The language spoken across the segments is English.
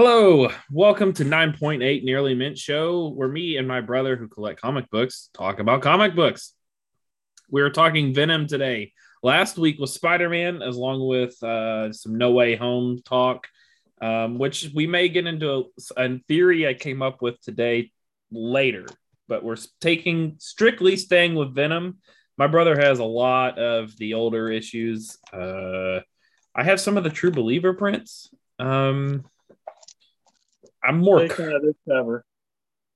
Hello, welcome to 9.8 Nearly Mint Show, where me and my brother, who collect comic books, talk about comic books. We are talking Venom today. Last week was Spider Man, as along with uh, some No Way Home talk, um, which we may get into a, a theory I came up with today later. But we're taking strictly staying with Venom. My brother has a lot of the older issues. Uh, I have some of the True Believer prints. Um, I'm more fan of this cover.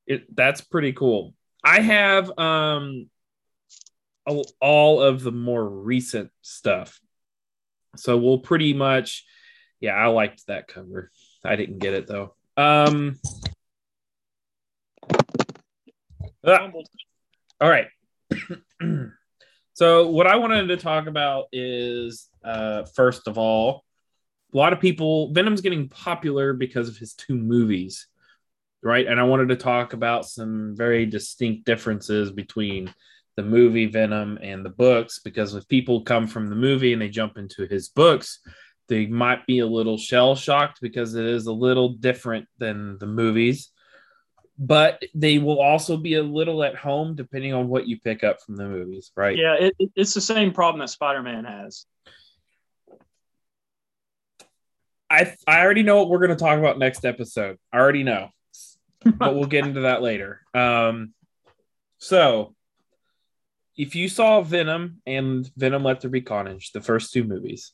it, that's pretty cool. I have um all- all of the more recent stuff. So we'll pretty much yeah, I liked that cover. I didn't get it though. Um ah, all right. so what I wanted to talk about is uh first of all, a lot of people Venom's getting popular because of his two movies right? And I wanted to talk about some very distinct differences between the movie Venom and the books because if people come from the movie and they jump into his books, they might be a little shell shocked because it is a little different than the movies. But they will also be a little at home depending on what you pick up from the movies, right? Yeah, it, it- it's the same problem that Spider Man has. I I already know what we're going to talk about next episode. I already know, but we'll get into that later. Um, so if you saw Venom and Venom Let There Be Carnage, the first two movies,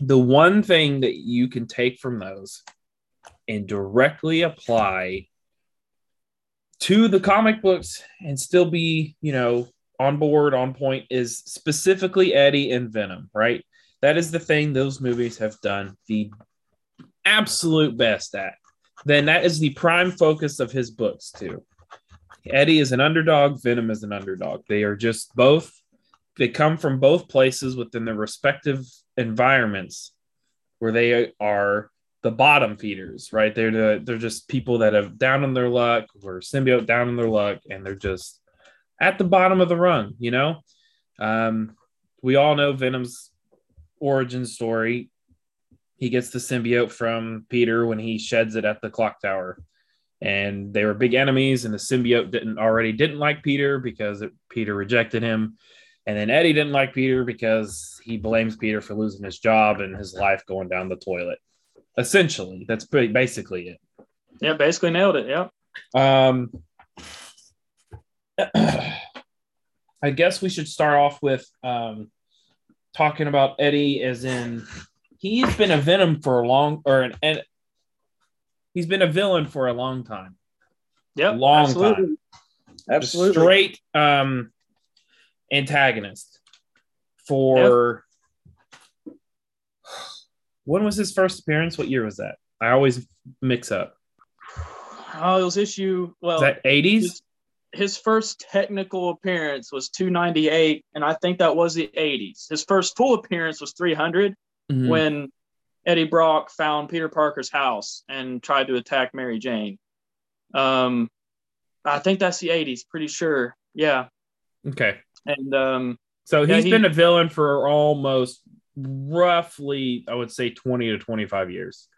the one thing that you can take from those and directly apply to the comic books and still be, you know, on board, on point is specifically Eddie and Venom, right? That is the thing those movies have done the absolute best at. Then that is the prime focus of his books, too. Eddie is an underdog, Venom is an underdog. They are just both, they come from both places within their respective environments where they are the bottom feeders, right? They're the, they're just people that have down on their luck or symbiote down on their luck, and they're just at the bottom of the rung, you know? Um, we all know Venom's origin story. He gets the symbiote from Peter when he sheds it at the clock tower. And they were big enemies, and the symbiote didn't already didn't like Peter because it, Peter rejected him. And then Eddie didn't like Peter because he blames Peter for losing his job and his life going down the toilet. Essentially, that's pretty basically it. Yeah, basically nailed it. Yeah. Um, I guess we should start off with um, talking about Eddie, as in he's been a Venom for a long, or an, an he's been a villain for a long time, Yeah, Long absolutely. time. Absolutely. straight um, antagonist for. When was his first appearance? What year was that? I always mix up. Oh, it was issue. Well, Is that eighties? His first technical appearance was 298, and I think that was the 80s. His first full appearance was 300 Mm-hmm. when Eddie Brock found Peter Parker's house and tried to attack Mary Jane. Um, I think that's the 80s, pretty sure. Yeah. Okay. And um, So Yeah, he's he- been a villain for almost roughly, I would say, 20 to 25 years.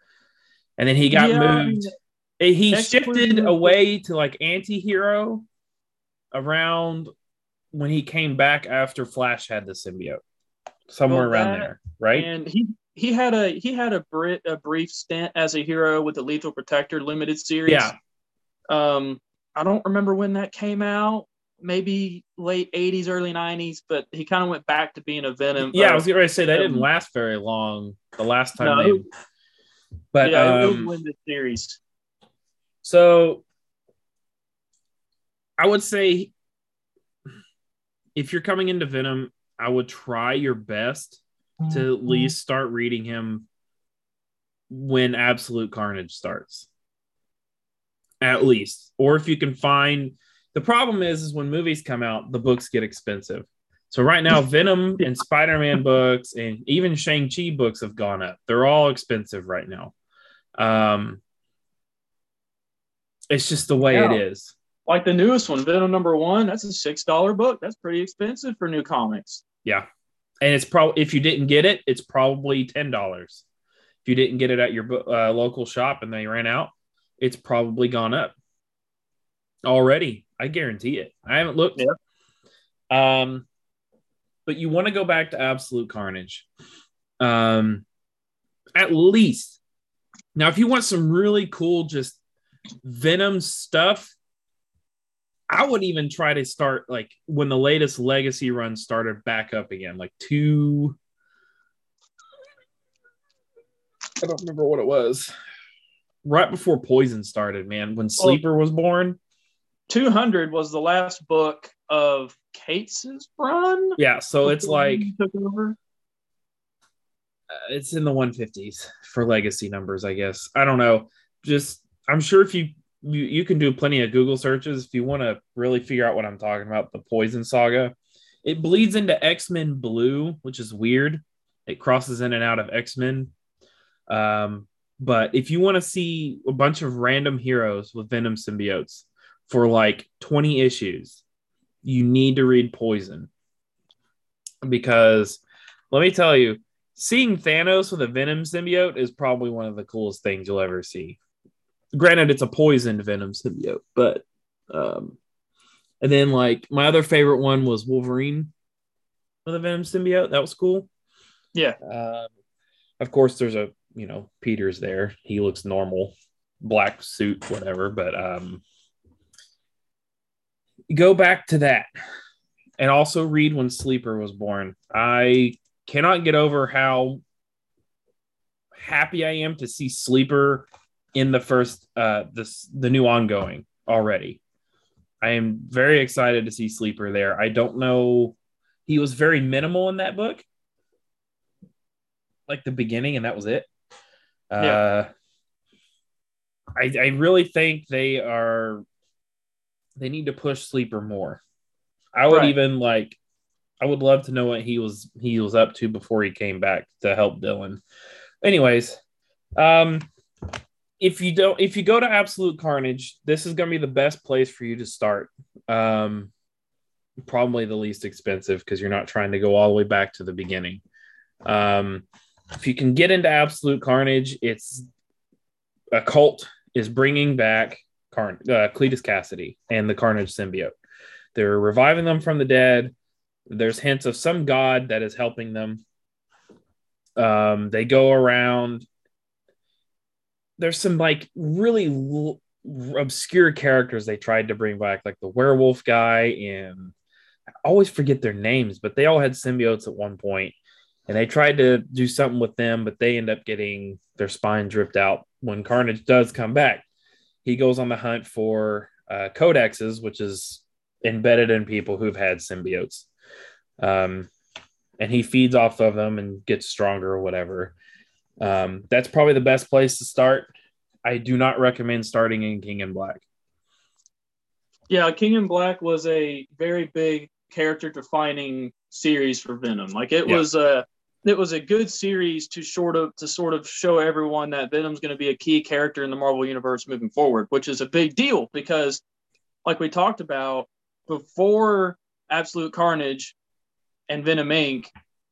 And then he got yeah, I mean, moved. He shifted away to like anti hero around when he came back after Flash had the symbiote, somewhere Well, around that- there, right? And he he had a he had a, Brit, a brief stint as a hero with the Lethal Protector limited series. Yeah. Um, I don't remember when that came out. Maybe late '80s, early '90s. But he kind of went back to being a Venom. yeah, uh, I was going to say that didn't um, last very long the last time No. they. But yeah, it was um, limited series. So I would say if you're coming into Venom, I would try your best to at least start reading him when Absolute Carnage starts. At least. Or if you can find the problem is is when movies come out, the books get expensive. So right now, Venom and Spider-Man books and even Shang-Chi books have gone up. They're all expensive right now. Um it's just the way Yeah. it is. Like the newest one, Venom number one. That's a six dollar book. That's pretty expensive for new comics. Yeah. And it's probably if you didn't get it, it's probably ten dollars. if you didn't get it at your uh, local shop and they ran out, it's probably gone up already. I guarantee it. I haven't looked. Yeah. Um, but you want to go back to Absolute Carnage. Um, at least. Now, if you want some really cool, just Venom stuff, I would even try to start like when the latest Legacy run started back up again, like two. I don't remember what it was. Right before Poison started, man, when Sleeper was born. 200 was the last book of Cates's run. Yeah, so it's like took over. Uh, it's in the 150s for legacy numbers, I guess. I don't know. Just I'm sure if you you, you can do plenty of Google searches if you want to really figure out what I'm talking about. The Poison Saga. It bleeds into X Men Blue, which is weird. It crosses in and out of X Men. Um, but if you want to see a bunch of random heroes with Venom symbiotes for like 20 issues, you need to read Poison. Because let me tell you, seeing Thanos with a Venom symbiote is probably one of the coolest things you'll ever see. Granted, it's a poisoned Venom symbiote, but um, and then like my other favorite one was Wolverine with a Venom symbiote. That was cool. Yeah. Um, of course, there's a you know Peter's there. He looks normal, black suit, whatever. But um, go back to that, and also read when Sleeper was born. I cannot get over how happy I am to see Sleeper in the first uh this the new ongoing already. I am very excited to see Sleeper there. I don't know he was very minimal in that book. Like the beginning and that was it. Yeah. Uh I I really think they are they need to push Sleeper more. I would right. even like I would love to know what he was he was up to before he came back to help Dylan. Anyways, um if you don't if you go to absolute carnage this is going to be the best place for you to start um probably the least expensive because you're not trying to go all the way back to the beginning um if you can get into absolute carnage it's a cult is bringing back Carn- uh, Cletus Kasady and the Carnage symbiote. They're reviving them from the dead. There's hints of some god that is helping them. Um, they go around there's some like really l- obscure characters they tried to bring back, like the werewolf guy, and I always forget their names, but they all had symbiotes at one point, and they tried to do something with them, but they end up getting their spines ripped out when Carnage does come back. He goes on the hunt for uh, codexes, which is embedded in people who've had symbiotes. Um, and he feeds off of them and gets stronger or whatever. Um, that's probably the best place to start. I do not recommend starting in King in Black. Yeah, King in Black was a very big character defining series for Venom. Like it yeah. was a it was a good series to sort of to sort of show everyone that Venom's going to be a key character in the Marvel universe moving forward, which is a big deal because like we talked about before Absolute Carnage and Venom Inc.,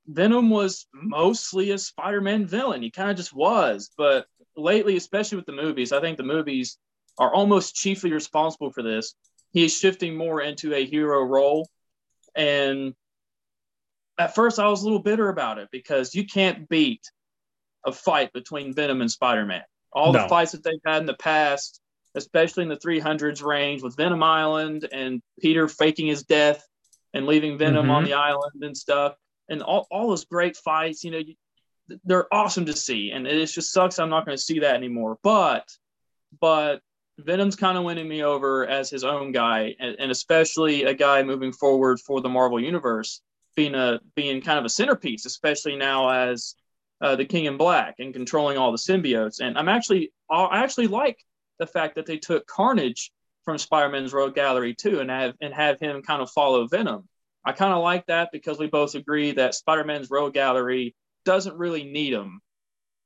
Venom was mostly a Spider-Man villain. He kind of just was, but lately, especially with the movies, I think the movies are almost chiefly responsible for this. He is shifting more into a hero role, and at first I was a little bitter about it because you can't beat a fight between Venom and Spider-Man. All no. the fights that they've had in the past, especially in the 300s range with Venom Island and Peter faking his death and leaving Venom mm-hmm. on the island and stuff and all, all those great fights, you know, they're awesome to see. And it just sucks I'm not going to see that anymore. But, but Venom's kind of winning me over as his own guy, and, and, especially a guy moving forward for the Marvel Universe, being a being kind of a centerpiece, especially now as uh, the King in Black and controlling all the symbiotes. And I'm actually I actually like the fact that they took Carnage from Spider-Man's Rogue Gallery too, and have and have him kind of follow Venom. I kind of like that because we both agree that Spider-Man's Rogue Gallery doesn't really need him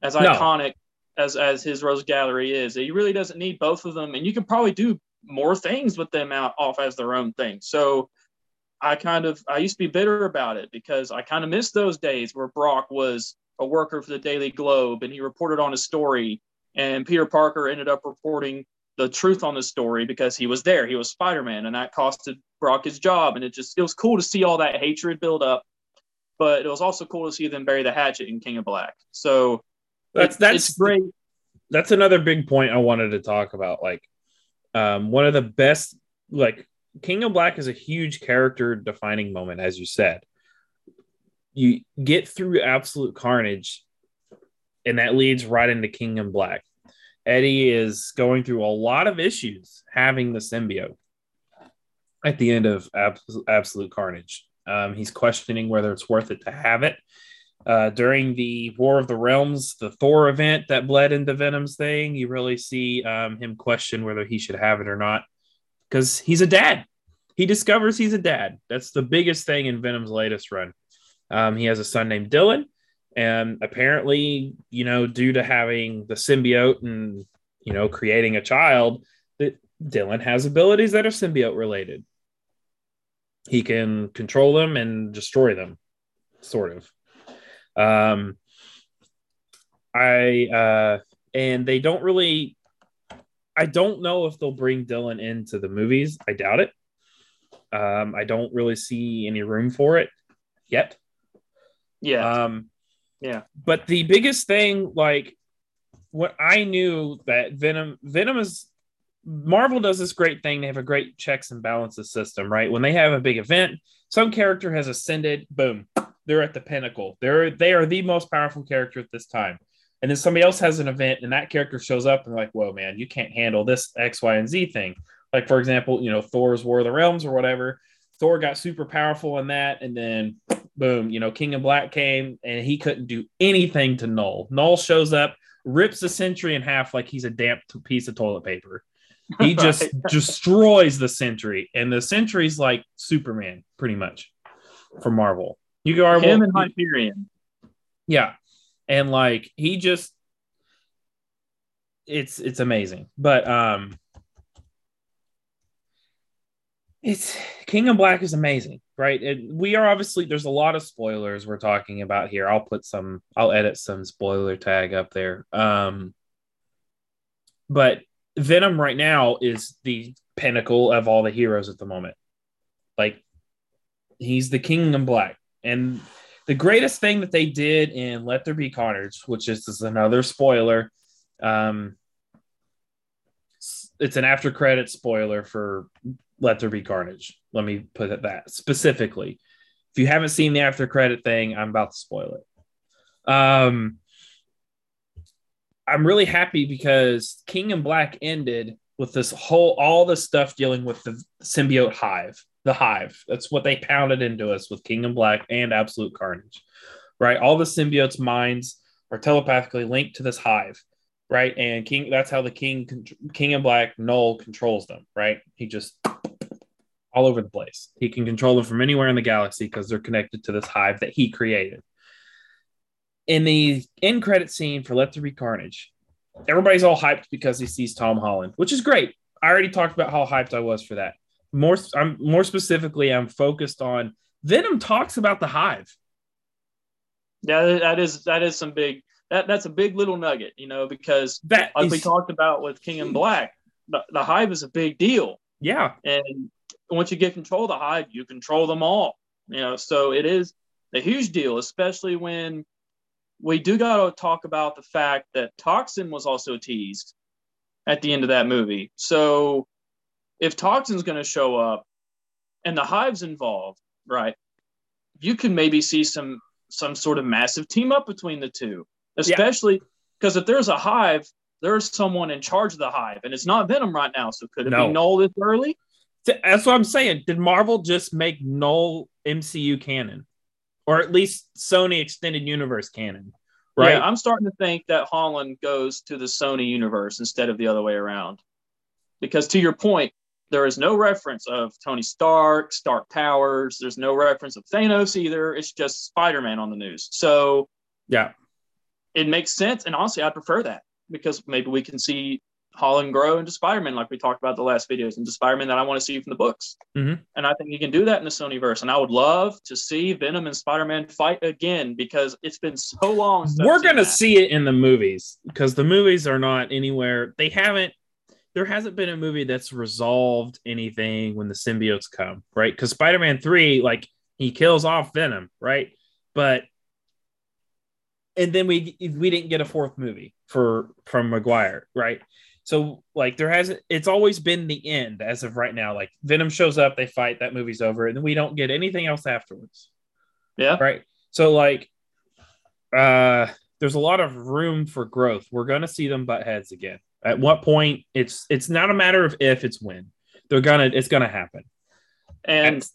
as no. iconic as as his Rogues Gallery is. He really doesn't need both of them, and you can probably do more things with them out off as their own thing. So I kind of I used to be bitter about it because I kind of missed those days where Brock was a worker for the Daily Globe, and he reported on a story. And Peter Parker ended up reporting the truth on the story because he was there. He was Spider Man, and that costed Brock his job. And it just it was cool to see all that hatred build up, but it was also cool to see them bury the hatchet in King of Black. So that's it, that's great. That's another big point I wanted to talk about. Like, um, one of the best, like King of Black is a huge character defining moment, as you said. You get through absolute carnage, and that leads right into King in Black. Eddie is going through a lot of issues having the symbiote at the end of Absolute Carnage. Um, he's questioning whether it's worth it to have it. Uh, during the War of the Realms, the Thor event that bled into Venom's thing, you really see um, him question whether he should have it or not because he's a dad. He discovers he's a dad. That's the biggest thing in Venom's latest run. Um, he has a son named Dylan, and apparently, you know, due to having the symbiote and you know creating a child, that Dylan has abilities that are symbiote related. He can control them and destroy them, sort of. Um, I uh, and they don't really. I don't know if they'll bring Dylan into the movies. I doubt it. Um, I don't really see any room for it yet. Yeah. Um, yeah. But the biggest thing, like what I knew that Venom, Venom is Marvel does this great thing. They have a great checks and balances system, right? When they have a big event, some character has ascended, boom, they're at the pinnacle. They're they are the most powerful character at this time. And then somebody else has an event and that character shows up and like, whoa, man, you can't handle this X, Y, and Z thing. Like, for example, you know, Thor's War of the Realms or whatever. Thor got super powerful in that, and then boom, you know, King of Black came and he couldn't do anything to Knull. Knull shows up, rips the Sentry in half like he's a damp piece of toilet paper. He just destroys the Sentry, and the Sentry's like Superman, pretty much, for Marvel. You go him and Hyperion. Yeah, and like he just, it's it's amazing. But um, it's King of Black is amazing, right? It, we are obviously there's a lot of spoilers we're talking about here. I'll put some, I'll edit some spoiler tag up there. Um, but Venom right now is the pinnacle of all the heroes at the moment. Like he's the King of Black, and the greatest thing that they did in Let There Be Carnage, which is, is another spoiler. Um, it's an after credit spoiler for let there be carnage. Let me put it that specifically. If you haven't seen the after credit thing, I'm about to spoil it. Um, I'm really happy because King in Black ended with this whole all the stuff dealing with the symbiote hive, the hive. That's what they pounded into us with King in Black and Absolute Carnage, right? All the symbiotes' minds are telepathically linked to this hive, right? And King, that's how the King, King in Black, Knull controls them, right? He just all over the place. He can control them from anywhere in the galaxy because they're connected to this hive that he created. In the end credit scene for Let There Be Carnage, everybody's all hyped because he sees Tom Holland, which is great. I already talked about how hyped I was for that. More, I'm more specifically, I'm focused on Venom talks about the hive. Yeah, that is that is some big that that's a big little nugget, you know, because that like is, we talked about with King in Black, the, the hive is a big deal. Yeah, and once you get control of the hive, you control them all. You know, so it is a huge deal, especially when we do got to talk about the fact that Toxin was also teased at the end of that movie. So if Toxin's going to show up and the hive's involved, right, you can maybe see some some sort of massive team up between the two, especially because yeah. if there's a hive, there's someone in charge of the hive, and it's not Venom right now. So could it no. be Knull this early? That's what I'm saying. Did Marvel just make Knull MCU canon, or at least Sony Extended Universe canon? Right. Yeah, I'm starting to think that Holland goes to the Sony universe instead of the other way around. Because to your point, there is no reference of Tony Stark, Stark Towers. There's no reference of Thanos either. It's just Spider Man on the news. So, yeah, it makes sense. And honestly, I prefer that because maybe we can see Holland grow into Spider-Man, like we talked about the last videos, into Spider-Man that I want to see from the books. Mhm. And I think he can do that in the Sonyverse. And I would love to see Venom and Spider-Man fight again because it's been so long. Since We're gonna that. see it in the movies because the movies are not anywhere. They haven't. There hasn't been a movie that's resolved anything when the symbiotes come, right? Because Spider-Man Three, like he kills off Venom, right? But and then we we didn't get a fourth movie for from Maguire, right? So like there hasn't. It's always been the end as of right now. Like Venom shows up, they fight, that movie's over, and then we don't get anything else afterwards Yeah. right so like uh there's a lot of room for growth we're gonna see them butt heads again at what point it's it's not a matter of if it's when they're gonna it's gonna happen And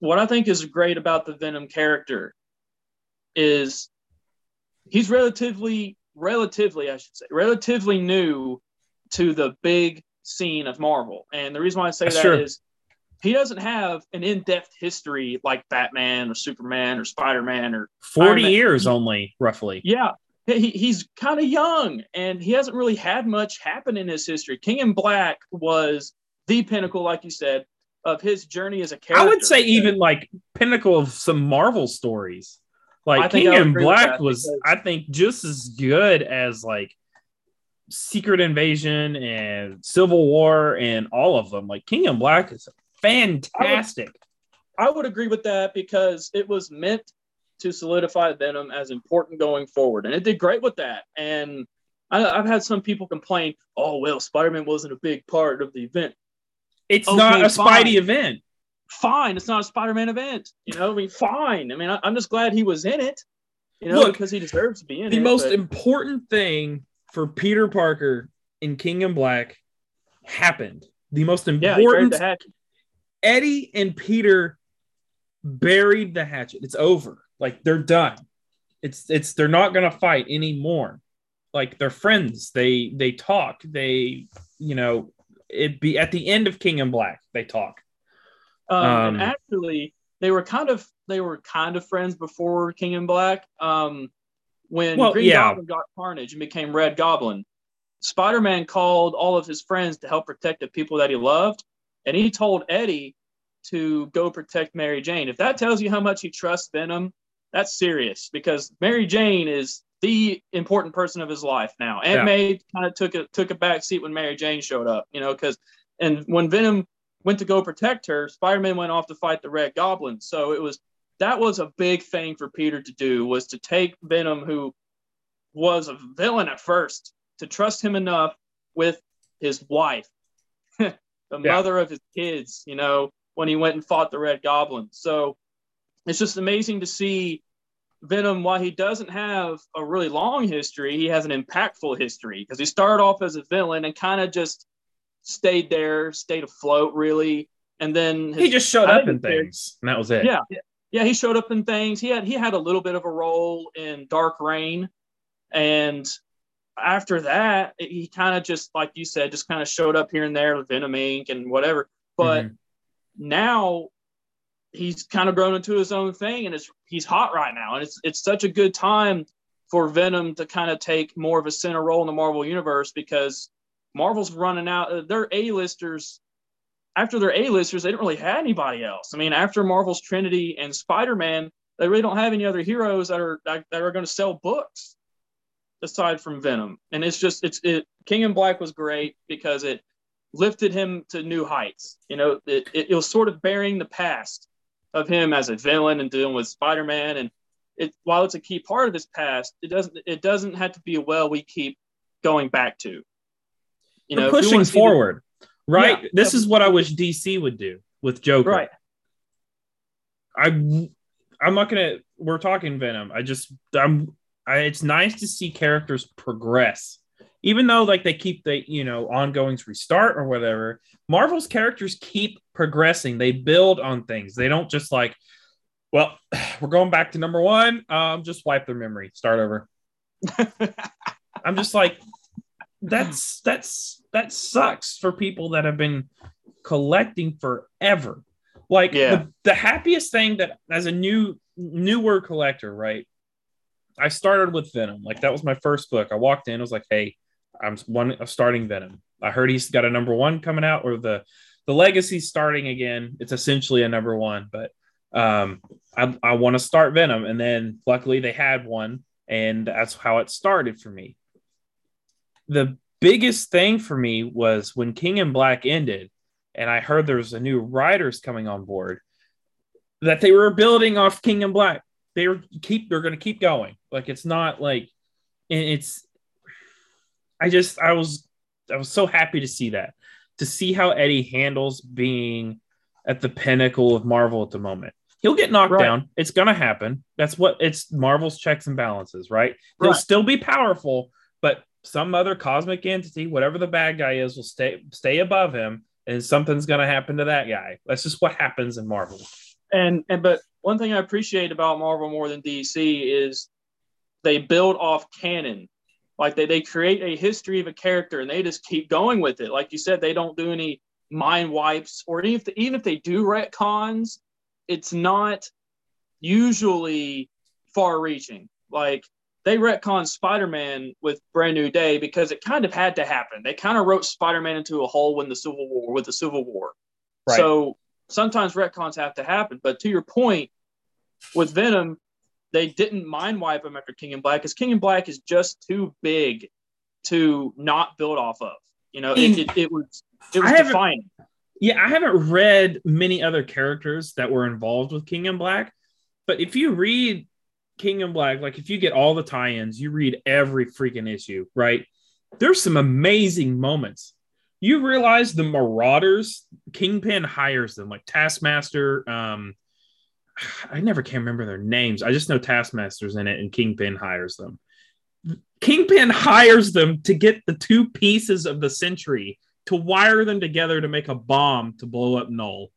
what I think is great about the Venom character is he's relatively, relatively, I should say, relatively new to the big scene of Marvel. And the reason why I say That's that true. is he doesn't have an in-depth history like Batman or Superman or Spider-Man or 40 years only roughly yeah. He, he's kind of young and he hasn't really had much happen in his history. King in Black was the pinnacle, like you said, of his journey as a character. i would say even like pinnacle of some marvel stories like king in black was i think just as good as like secret invasion and civil war and all of them like king in black is fantastic I would agree with that because it was meant to solidify Venom as important going forward, and it did great with that. And I, I've had some people complain, "Oh well, Spider-Man wasn't a big part of the event." it's Okay, not a fine. spidey event Fine, it's not a Spider-Man event. You know, I mean, fine. I mean, I, I'm just glad he was in it. You know, Look, because he deserves to be in the it. The most but- important thing for Peter Parker in King in Black happened. The most yeah, important the hatchet. Eddie and Peter buried the hatchet. It's over. Like they're done. It's it's they're not gonna fight anymore. Like they're friends. They they talk. They you know it be at the end of King in Black. They talk. Um, Um, and actually, they were kind of they were kind of friends before King in Black. Um, when Well, Green yeah. Goblin got Carnage and became Red Goblin, Spider-Man called all of his friends to help protect the people that he loved, and he told Eddie to go protect Mary Jane. If that tells you how much he trusts Venom, that's serious because Mary Jane is the important person of his life now. Aunt Yeah. May kind of took a took a back seat when Mary Jane showed up, you know, because and when Venom went to go protect her, Spider-Man went off to fight the Red Goblin. So it was that was a big thing for Peter to do was to take Venom, who was a villain at first, to trust him enough with his wife, the Yeah. mother of his kids, you know, when he went and fought the Red Goblin. So it's just amazing to see Venom, while he doesn't have a really long history, he has an impactful history because he started off as a villain and kind of just stayed there, stayed afloat, really. And then He just showed up in things, and that was it. yeah, yeah, he showed up in things. He had he had a little bit of a role in Dark Reign, and after that, he kind of just like you said, just kind of showed up here and there with Venom Inc. and whatever. But Mhm. now he's kind of grown into his own thing, and it's he's hot right now, and it's it's such a good time for Venom to kind of take more of a center role in the Marvel universe because Marvel's running out. uh, Their A-listers after their A-listers, they didn't really have anybody else. I mean, after Marvel's Trinity and Spider-Man, they really don't have any other heroes that are that, that are going to sell books aside from Venom. And it's just it's it. King in Black was great because it lifted him to new heights. You know, it, it, it was sort of burying the past of him as a villain and dealing with Spider-Man. And it while it's a key part of his past, it doesn't it doesn't have to be a well we keep going back to. You We're if pushing the- forward, right? Yeah. this is what I wish DC would do with Joker. right? I I'm not gonna. We're talking Venom. I just I'm. I, it's nice to see characters progress, even though like they keep the you know ongoings restart or whatever. Marvel's characters keep progressing. They build on things. They don't just like, well, we're going back to number one. Um, just wipe their memory, start over. I'm just like, that's that's that sucks for people that have been collecting forever. Like Yeah. the, the happiest thing that as a new newer collector, right? I started with Venom. Like that was my first book. I walked in, I was like, hey, I'm one starting Venom. I heard he's got a number one coming out, or the the legacy's starting again. It's essentially a number one, but um, I, I want to start Venom, and then luckily they had one, and that's how it started for me. The biggest thing for me was when King in Black ended, and I heard there was a new writers coming on board that they were building off King in Black. They are keep they're going to keep going. Like it's not like it's. I just I was I was so happy to see that to see how Eddie handles being at the pinnacle of Marvel at the moment. He'll get knocked right. down. It's gonna happen. That's what it's Marvel's checks and balances, right? He'll still be powerful, some other cosmic entity, whatever the bad guy is, will stay stay above him, and something's gonna happen to that guy. That's just what happens in Marvel. And and but one thing I appreciate about Marvel more than DC is they build off canon. Like they, they create a history of a character and they just keep going with it. Like you said, they don't do any mind wipes or even if, they, even if they do retcons, it's not usually far reaching. Like they retcon Spider-Man with Brand New Day because it kind of had to happen. They kind of wrote Spider-Man into a hole when the Civil War with the Civil War. Right. So sometimes retcons have to happen. But to your point, with Venom, they didn't mind wipe him after King in Black because King in Black is just too big to not build off of. You know, it, it, it was it was defining. Yeah, I haven't read many other characters that were involved with King in Black, but if you read King in Black, like if you get all the tie-ins, you read every freaking issue, right? There's some amazing moments. You realize the Marauders, Kingpin hires them, like Taskmaster, um, I never can remember their names. I just know Taskmaster's in it and Kingpin hires them. Kingpin hires them to get the two pieces of the Sentry to wire them together to make a bomb to blow up Knull.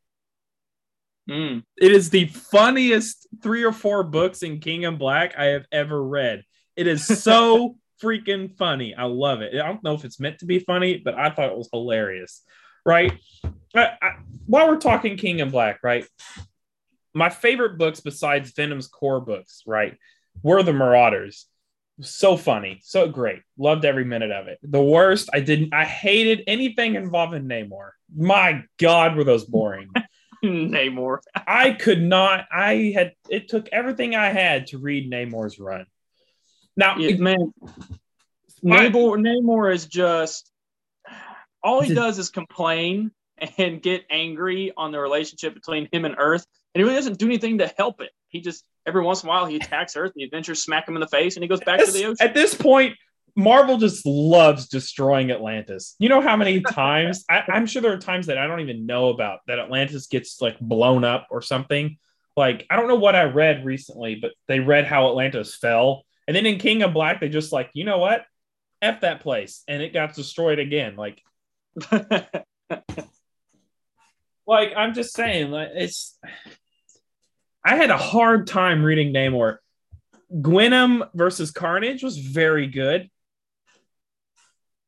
Mm. It is the funniest three or four books in King in Black I have ever read. It is so freaking funny. I love it. I don't know if it's meant to be funny, but I thought it was hilarious. Right? I, I, while we're talking King in Black, right? my favorite books besides Venom's core books, right, were the Marauders. So funny, so great. Loved every minute of it. The worst, I didn't. I hated anything involving Namor. My God, were those boring. Namor. I could not. I had. It took everything I had to read Namor's run. Now, yeah, man, Namor. Namor is just all he does is complain and get angry on the relationship between him and Earth and he really doesn't do anything to help it. He just every once in a while he attacks Earth, the Avengers smack him in the face, and he goes back to the ocean. At this point, Marvel just loves destroying Atlantis. You know how many times I, am sure there are times that I don't even know about that Atlantis gets like blown up or something. Like I don't know what I read recently, but they read how Atlantis fell, and then in King of Black they just like you know what, f that place, and it got destroyed again. Like, like I'm just saying, like it's I had a hard time reading Namor. Gwenom versus Carnage was very good.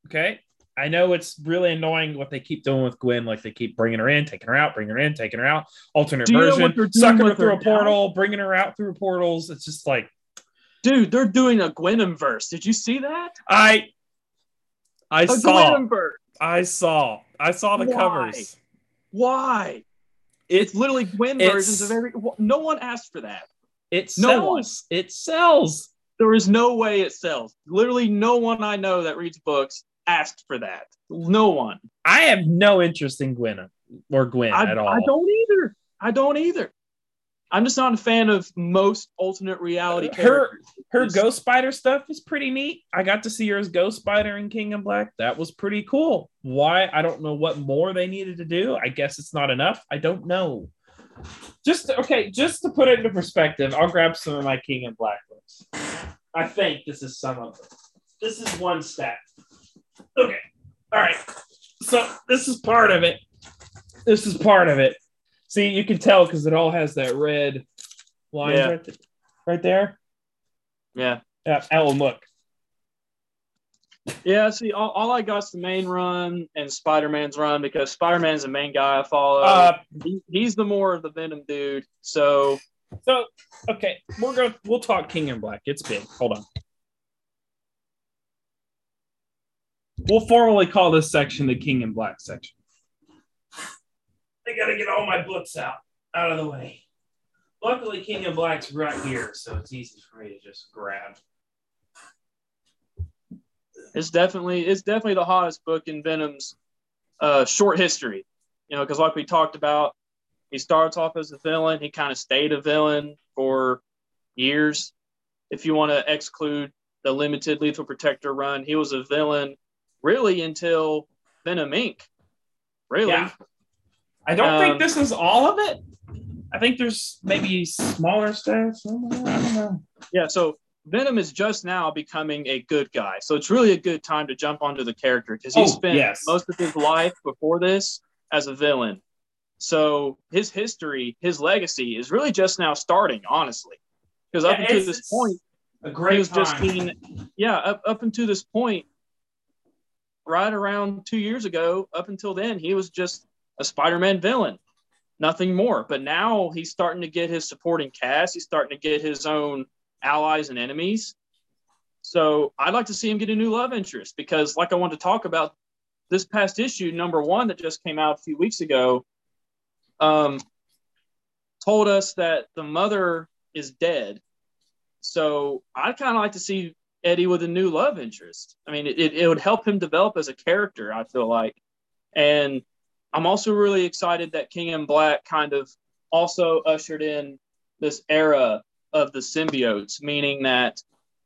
Okay. I know it's really annoying what they keep doing with Gwen. Like they keep bringing her in, taking her out, bringing her in, taking her out, alternate version, sucking her through a portal, now? bringing her out through portals. It's just like, dude, they're doing a Gwenom verse. Did you see that? I, I a saw. I saw. I saw the Why? covers. Why? It's literally Gwen it's, versions of every. No one asked for that. It sells. No one. It sells. There is no way it sells. Literally, no one I know that reads books asked for that. No one. I have no interest in Gwen or Gwen I, at all. I don't either. I don't either. I'm just not a fan of most alternate reality characters. Her her Ghost Spider stuff is pretty neat. I got to see her as Ghost Spider in King in Black. That was pretty cool. Why? I don't know what more they needed to do. I guess it's not enough. I don't know. Just okay, just to put it into perspective, I'll grab some of my King in Black books. I think this is some of them. This is one stack. Okay. All right. So this is part of it. This is part of it. See, you can tell because it all has that red line yeah. right, th- right there. Yeah. Yeah. Alan, look. Yeah, see, all, all I got is the main run and Spider Man's run because Spider Man's the main guy I follow. Uh, he, he's the more of the Venom dude. So, so okay, we're going. We'll talk King in Black. It's big. Hold on. We'll formally call this section the King in Black section. I gotta get all my books out out of the way. Luckily, King in Black's right here, so it's easy for me to just grab. It's definitely it's definitely the hottest book in Venom's uh, short history. You know, because like we talked about, he starts off as a villain. He kind of stayed a villain for years. If you want to exclude the limited Lethal Protector run, he was a villain really until Venom Inc. Really. Yeah. I don't um, think this is all of it. I think there's maybe smaller stuff. I don't know. Yeah, so Venom is just now becoming a good guy. So it's really a good time to jump onto the character because he oh, spent yes. most of his life before this as a villain. So his history, his legacy is really just now starting, honestly. Because yeah, up until this point, a great he was time. just being, yeah, up, up until this point, right around two years ago, up until then, he was just a Spider Man villain, nothing more. But now he's starting to get his supporting cast, he's starting to get his own allies and enemies. So I'd like to see him get a new love interest because, like I want to talk about this past issue, number one that just came out a few weeks ago, um, told us that the mother is dead. So I'd kind of like to see Eddie with a new love interest. I mean, it, it would help him develop as a character, I feel like. And I'm also really excited that King and Black kind of also ushered in this era of the symbiotes, meaning that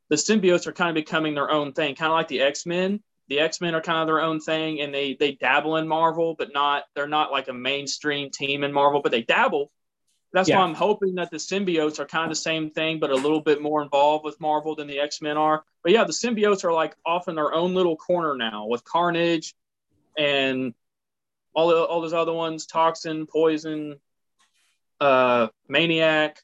the symbiotes are kind of becoming their own thing, kind of like the X Men. The X Men are kind of their own thing, and they they dabble in Marvel, but not they're not like a mainstream team in Marvel, but they dabble. That's yeah. why I'm hoping that the symbiotes are kind of the same thing, but a little bit more involved with Marvel than the X Men are. But yeah, the symbiotes are like off in their own little corner now with Carnage and all the, all those other ones, Toxin, Poison, uh, Maniac,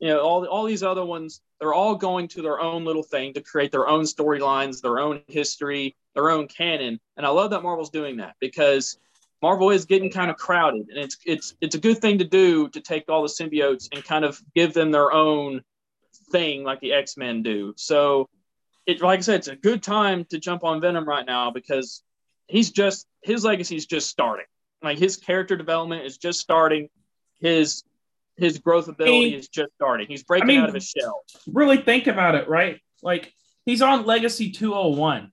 you know, all all these other ones, they're all going to their own little thing to create their own storylines, their own history, their own canon. And I love that Marvel's doing that because Marvel is getting kind of crowded, and it's it's it's a good thing to do to take all the symbiotes and kind of give them their own thing like the X Men do. So, it like I said, it's a good time to jump on Venom right now because he's just his legacy is just starting. Like his character development is just starting. His his growth ability he, is just starting. He's breaking I mean, out of his shell. Really think about it, right? Like he's on Legacy 201.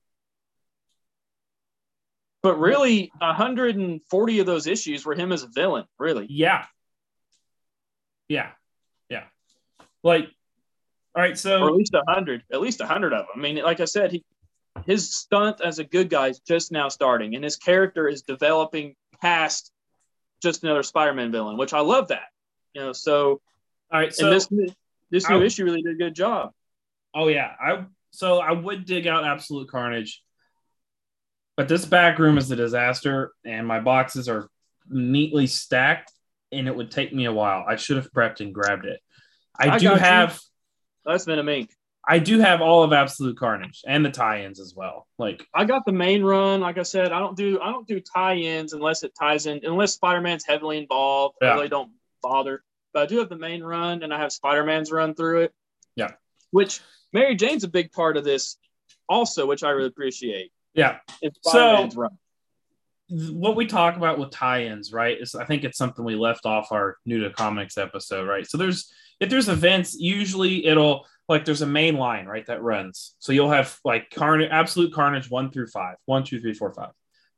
But really, 140 of those issues were him as a villain, really. Yeah. Yeah. Yeah. Like, all right, so. Or at least 100, at least 100 of them. I mean, like I said, he, his stunt as a good guy is just now starting, and his character is developing past just another Spider Man villain, which I love that. You know, so all right, so this this new I, issue really did a good job. Oh yeah, I so I would dig out Absolute Carnage, but this back room is a disaster, and my boxes are neatly stacked, and it would take me a while. I should have prepped and grabbed it. I, I do have. You. That's been a mink. I do have all of Absolute Carnage and the tie-ins as well. Like I got the main run. Like I said, I don't do I don't do tie-ins unless it ties in unless Spider-Man's heavily involved. Yeah. I really don't bother. But I do have the main run and I have Spider Man's run through it. Yeah. Which Mary Jane's a big part of this also, which I really appreciate. Yeah. so, run. what we talk about with tie-ins, right? Is I think it's something we left off our new to comics episode, right? So there's if there's events, usually it'll like there's a main line, right, that runs. So you'll have like carnage, absolute carnage one through five, one, two, three, four, five,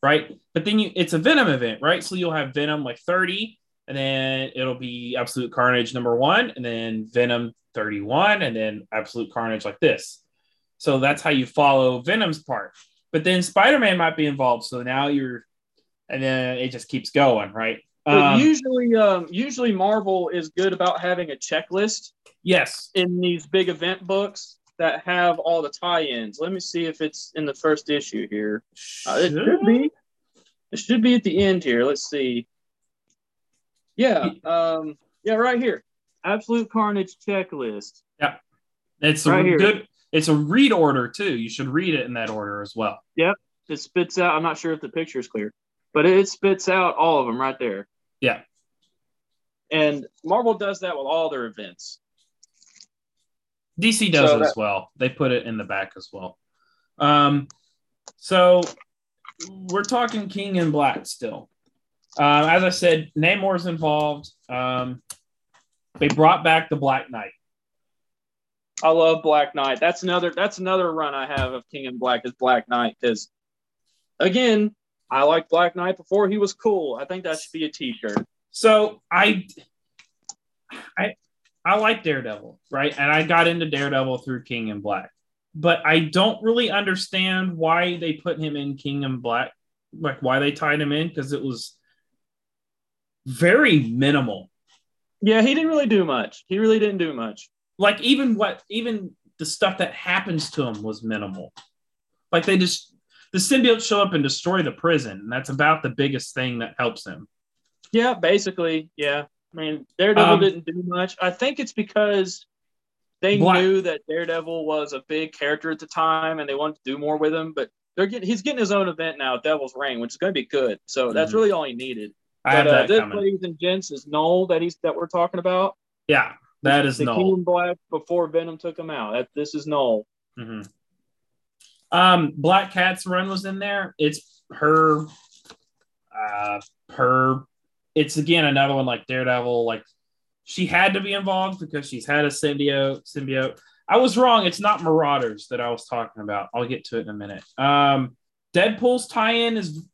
right? But then you it's a venom event, right? So you'll have venom like 30, and then it'll be Absolute Carnage number one, and then Venom 31, and then Absolute Carnage like this. So that's how you follow Venom's part. But then Spider Man might be involved. So now you're, and then it just keeps going, right? Um, usually, um, usually Marvel is good about having a checklist. Yes. In these big event books that have all the tie-ins. Let me see if it's in the first issue here. Uh, it should be. It should be at the end here. Let's see. Yeah. Um, yeah, right here. Absolute Carnage checklist. Yeah. It's right good it's a read order too. You should read it in that order as well. Yep. It spits out. I'm not sure if the picture is clear, but it spits out all of them right there. Yeah. And Marvel does that with all their events. DC does so that, as well. They put it in the back as well. Um, so we're talking King in Black still. Uh, as I said, Namor's involved. Um, they brought back the Black Knight. I love Black Knight. That's another that's another run I have of King in Black is Black Knight because again, I liked Black Knight before he was cool. I think that should be a t-shirt. So I I I like Daredevil, right? And I got into Daredevil through King in Black. But I don't really understand why they put him in King in Black, like why they tied him in because it was very minimal. Yeah, he didn't really do much. He really didn't do much. Like even what even the stuff that happens to him was minimal. Like they just the symbiotes show up and destroy the prison, and that's about the biggest thing that helps him. Yeah, basically, yeah. I mean, Daredevil Um, didn't do much. I think it's because they Black- knew that Daredevil was a big character at the time, and they wanted to do more with him. But they're getting he's getting his own event now, Devil's Reign, which is going to be good. So that's Mhm. really all he needed. I have but uh, that this, coming. ladies and gents, is Knull that he's that we're talking about. Yeah, that is the. King Black before Venom took him out. That this is Knull. Mhm. Um, Black Cat's run was in there. It's her, uh, her. It's again another one like Daredevil. Like she had to be involved because she's had a symbiote. Symbiote. I was wrong. It's not Marauders that I was talking about. I'll get to it in a minute. Um, Deadpool's tie-in is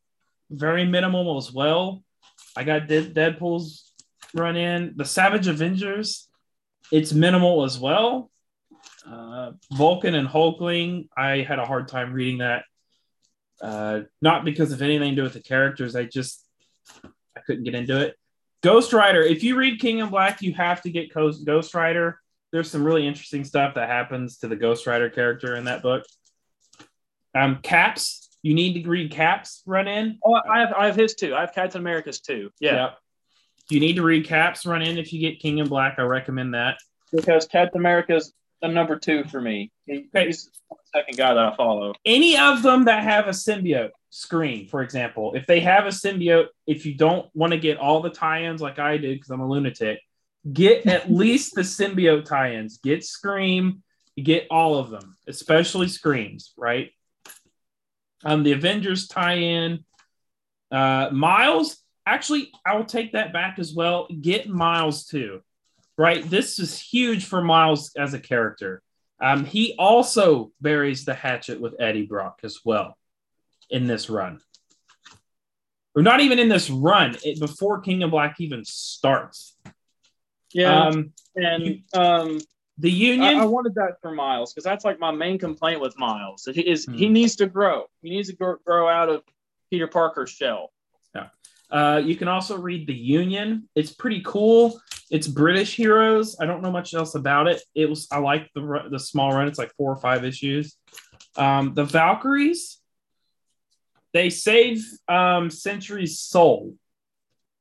very minimal as well. I got Dead- Deadpool's run in. The Savage Avengers, it's minimal as well. Uh, Wiccan and Hulkling, I had a hard time reading that. Uh, not because of anything to do with the characters, I just I couldn't get into it. Ghost Rider, if you read King in Black, you have to get Ghost Ghost Rider. There's some really interesting stuff that happens to the Ghost Rider character in that book. Um, Caps, you need to read Caps run in. Oh, I have I have his too. I have Captain America's too. Yeah, Yep. You need to read Caps run in if you get King in Black. I recommend that. because Captain America's a number two for me. He, Okay. He's the second guy that I follow. any of them that have a symbiote screen, for example, if they have a symbiote, if you don't want to get all the tie-ins like I did because I'm a lunatic, get at least the symbiote tie-ins. Get Scream, get all of them, especially Screams, right? Um, the Avengers tie-in, uh, Miles. Actually, I will take that back as well. Get Miles too, right? This is huge for Miles as a character. Um, he also buries the hatchet with Eddie Brock as well in this run. Or not even in this run, it, before King of Black even starts. Yeah, Um, and um, the Union, I wanted that for Miles because that's like my main complaint with Miles. He is he Hmm. needs to grow. He needs to grow, grow out of Peter Parker's shell. Uh, you can also read The Union. It's pretty cool. It's British heroes. I don't know much else about it. It was I like the the small run. It's like four or five issues. Um, the Valkyries, they save um, Sentry's soul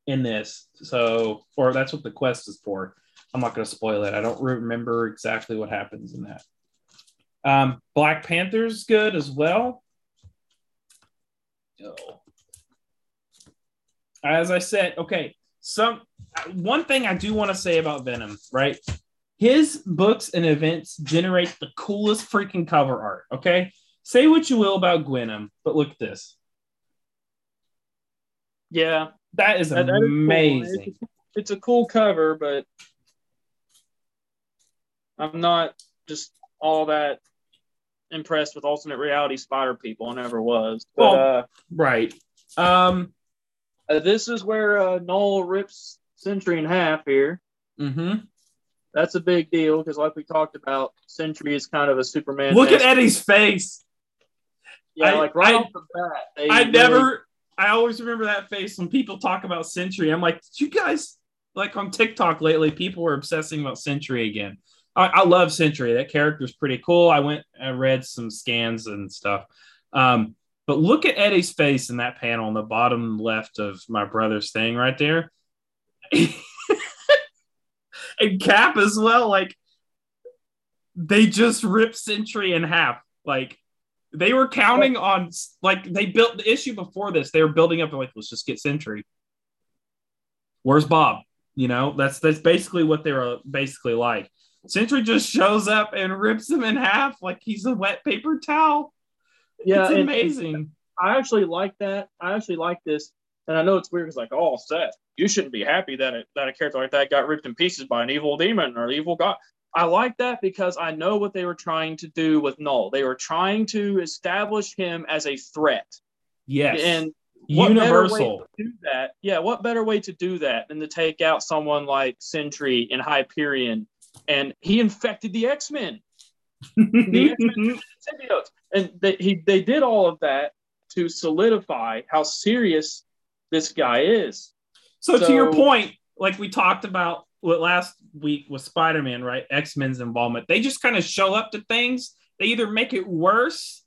in this. So, or that's what the quest is for. I'm not going to spoil it. I don't remember exactly what happens in that. Um, Black Panther's good as well. Oh. As I said, okay. Some one thing I do want to say about Venom, right? His books and events generate the coolest freaking cover art. Okay, say what you will about Gwenom, but look at this. Yeah, That is that- that is cool. amazing. It's, a cool cover, but I'm not just all that impressed with alternate reality spider people. I never was. But Well- Right. Um. Uh, this is where uh, Knull rips Sentry in half here. mhm. That's a big deal because, like we talked about, Sentry is kind of a Superman. Look at Eddie's face. Yeah, I- like right I- off the bat. I really- never. I always remember that face when people talk about Sentry. I'm like, did you guys like on TikTok lately? People were obsessing about Sentry again. I, I love Sentry. That character's pretty cool. I went and read some scans and stuff. Um, but look at Eddie's face in that panel on the bottom left of my brother's thing right there. and Cap as well. Like they just ripped Sentry in half. Like they were counting on like they built the issue before this. They were building up like let's just get Sentry. Where's Bob? You know that's that's basically what they were basically like. Sentry just shows up and rips him in half like he's a wet paper towel. Yeah, it's and- amazing. I actually like that. I actually like this, and I know it's weird. It's like, oh, Seth, you shouldn't be happy that a, that a character like that got ripped in pieces by an evil demon or evil god. I like that because I know what they were trying to do with Knull. They were trying to establish him as a threat. Yes. And universal. do that? Yeah, what better way to do that than to take out someone like Sentry and Hyperion? And he infected the X Men. the X-Men symbiotes. And they, he, they did all of that to solidify how serious this guy is. So, so to your point, like we talked about what last week with Spider-Man, right? X-Men's involvement. They just kind of show up to things. They either make it worse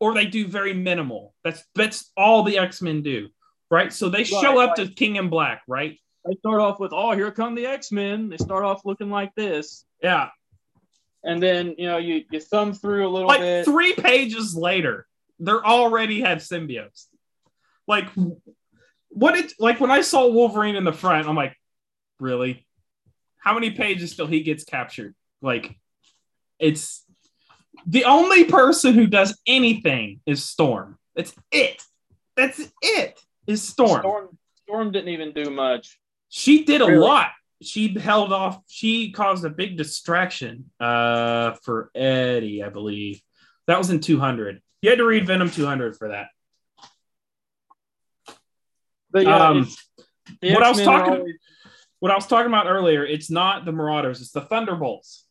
or they do very minimal. That's that's all the X-Men do, right? So they right, show up right. to King in Black, right? They start off with, "Oh, here come the X-Men." They start off looking like this. Yeah. And then, you know, you you thumb through a little like bit. 3 pages later, they're already have symbiotes. Like what it like when I saw Wolverine in the front, I'm like, really? how many pages till he gets captured? Like, it's the only person who does anything is Storm. That's it. That's it. Is Storm. Storm, Storm didn't even do much. She did a lot. She held off. She caused a big distraction uh, for Eddie, I believe. That was in 200. You had to read Venom 200 for that. But yeah, um, what I was talking. Always, what I was talking about earlier, it's not the Marauders, it's the Thunderbolts.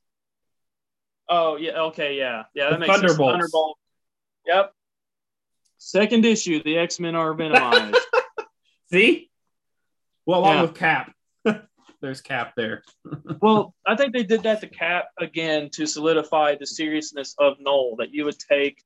Oh yeah, okay, yeah, yeah. That the makes Thunderbolts. Sense. Thunderbolt. Yep. Second issue, the X Men are venomized. See, well, along yeah. with Cap, there's Cap there. well, I think they did that to Cap again to solidify the seriousness of Knull that you would take.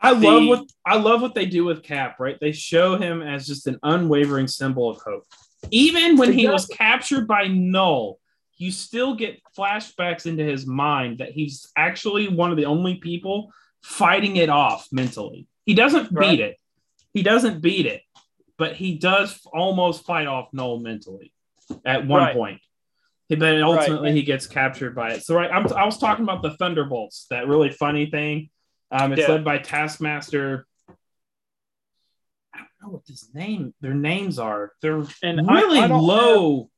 I the... love what I love what they do with Cap. Right, they show him as just an unwavering symbol of hope. Even when he was captured by Knull, you still get flashbacks into his mind that he's actually one of the only people fighting it off mentally. He doesn't right. beat it. He doesn't beat it, but he does almost fight off Knull mentally at one right. point. But ultimately, right. he gets captured by it. So, right, I'm, i was talking about the Thunderbolts, that really funny thing. Um, it's yeah. led by Taskmaster I don't know what this name their names are. They're and really I, I low.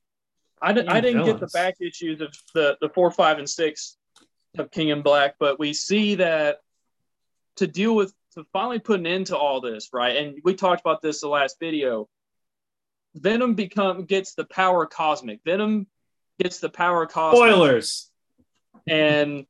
Have, I, did, I didn't villains. get the back issues of the, the four, five, and six of King in Black, but we see that to deal with to finally put an end to all this, right? And we talked about this the last video. Venom become gets the power cosmic. Venom gets the power cosmic. Spoilers. And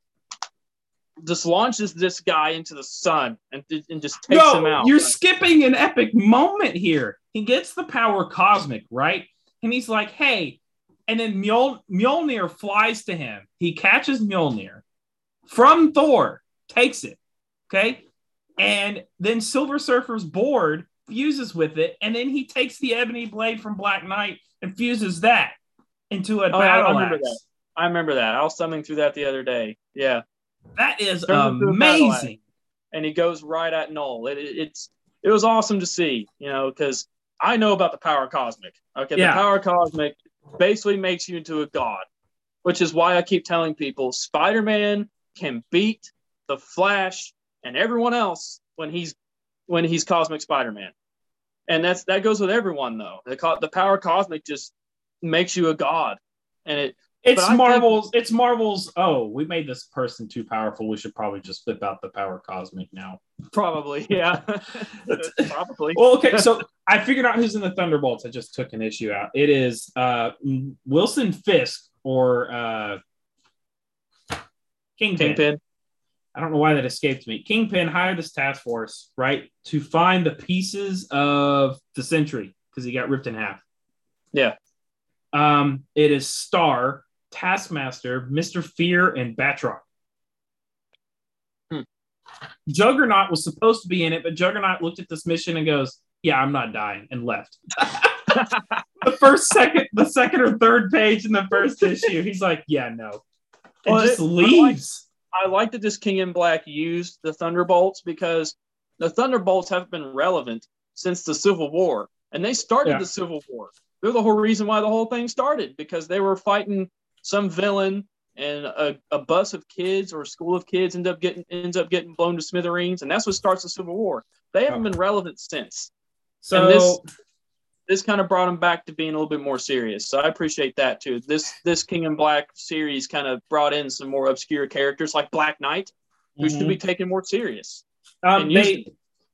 just launches this guy into the sun and, and just takes no, him out. You're skipping an epic moment here. He gets the power cosmic, right? And he's like, hey, and then Mjol- Mjolnir flies to him. He catches Mjolnir from Thor, takes it, okay? And then Silver Surfer's board fuses with it, and then he takes the ebony blade from Black Knight and fuses that into a oh, battle I remember axe. That. I remember that. I was thumbing through that the other day. Yeah. That is amazing. And he goes right at Knull. It, it, it's it was awesome to see, you know, because I know about the power cosmic. Okay, yeah. the power cosmic basically makes you into a god, which is why I keep telling people Spider-Man can beat the Flash and everyone else when he's when he's Cosmic Spider-Man. And that's that goes with everyone though. The, the power cosmic just makes you a god, and it it's Marvel's. Think, it's Marvel's. Oh, we made this person too powerful. We should probably just flip out the power cosmic now. Probably, yeah. probably. Well, okay. So I figured out who's in the Thunderbolts. I just took an issue out. It is uh, Wilson Fisk or uh, Kingpin. Kingpin. I don't know why that escaped me. Kingpin hired this task force, right, to find the pieces of the Sentry because he got ripped in half. Yeah. Um, it is Star, Taskmaster, Mr. Fear, and Batroc. Hmm. Juggernaut was supposed to be in it, but Juggernaut looked at this mission and goes, "Yeah, I'm not dying," and left. the first second, the second or third page in the first issue, he's like, "Yeah, no," and well, just it, leaves. I like, I like that this King in Black used the Thunderbolts because the Thunderbolts have been relevant since the Civil War, and they started yeah. the Civil War. They're the whole reason why the whole thing started because they were fighting some villain and a, a bus of kids or a school of kids end up getting ends up getting blown to smithereens, and that's what starts the Civil War. They haven't oh. been relevant since. So this this kind of brought him back to being a little bit more serious. So I appreciate that too. This this King in Black series kind of brought in some more obscure characters like Black Knight, who mm-hmm. should be taken more serious. Um, they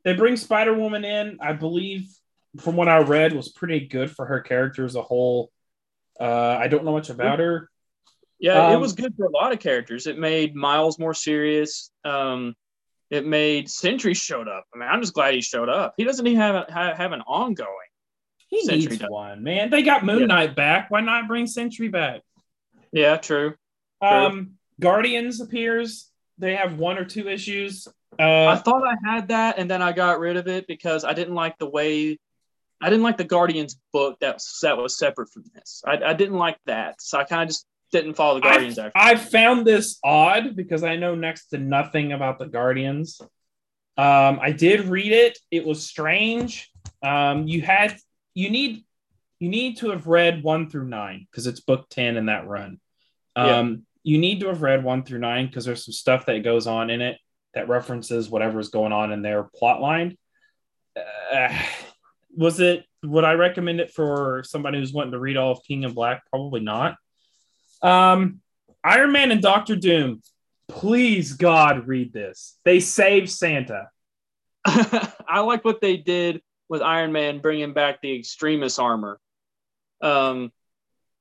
they bring Spider Woman in. I believe, from what I read, was pretty good for her character as a whole. Uh, I don't know much about her. Yeah, um, it was good for a lot of characters. It made Miles more serious. Um, it made Sentry showed up. I mean, I'm just glad he showed up. He doesn't even have, a, have an ongoing. He Sentry needs does. one, man. They got Moon yeah. Knight back. Why not bring Sentry back? Yeah, true. true. Um, Guardians appears. They have one or two issues. Uh, I thought I had that, and then I got rid of it because I didn't like the way. I didn't like the Guardians book that that was separate from this. I, I didn't like that, so I kind of just didn't follow the Guardians. I, I found this odd because I know next to nothing about the Guardians. Um, I did read it. It was strange. Um, you had you need you need to have read one through nine because it's book ten in that run. Um, yeah. You need to have read one through nine because there's some stuff that goes on in it that references whatever's going on in their plot line. Uh, was it? Would I recommend it for somebody who's wanting to read all of King and Black? Probably not. Um, Iron Man and Doctor Doom. Please, God, read this. They save Santa. I like what they did with Iron Man bringing back the Extremis armor. Um,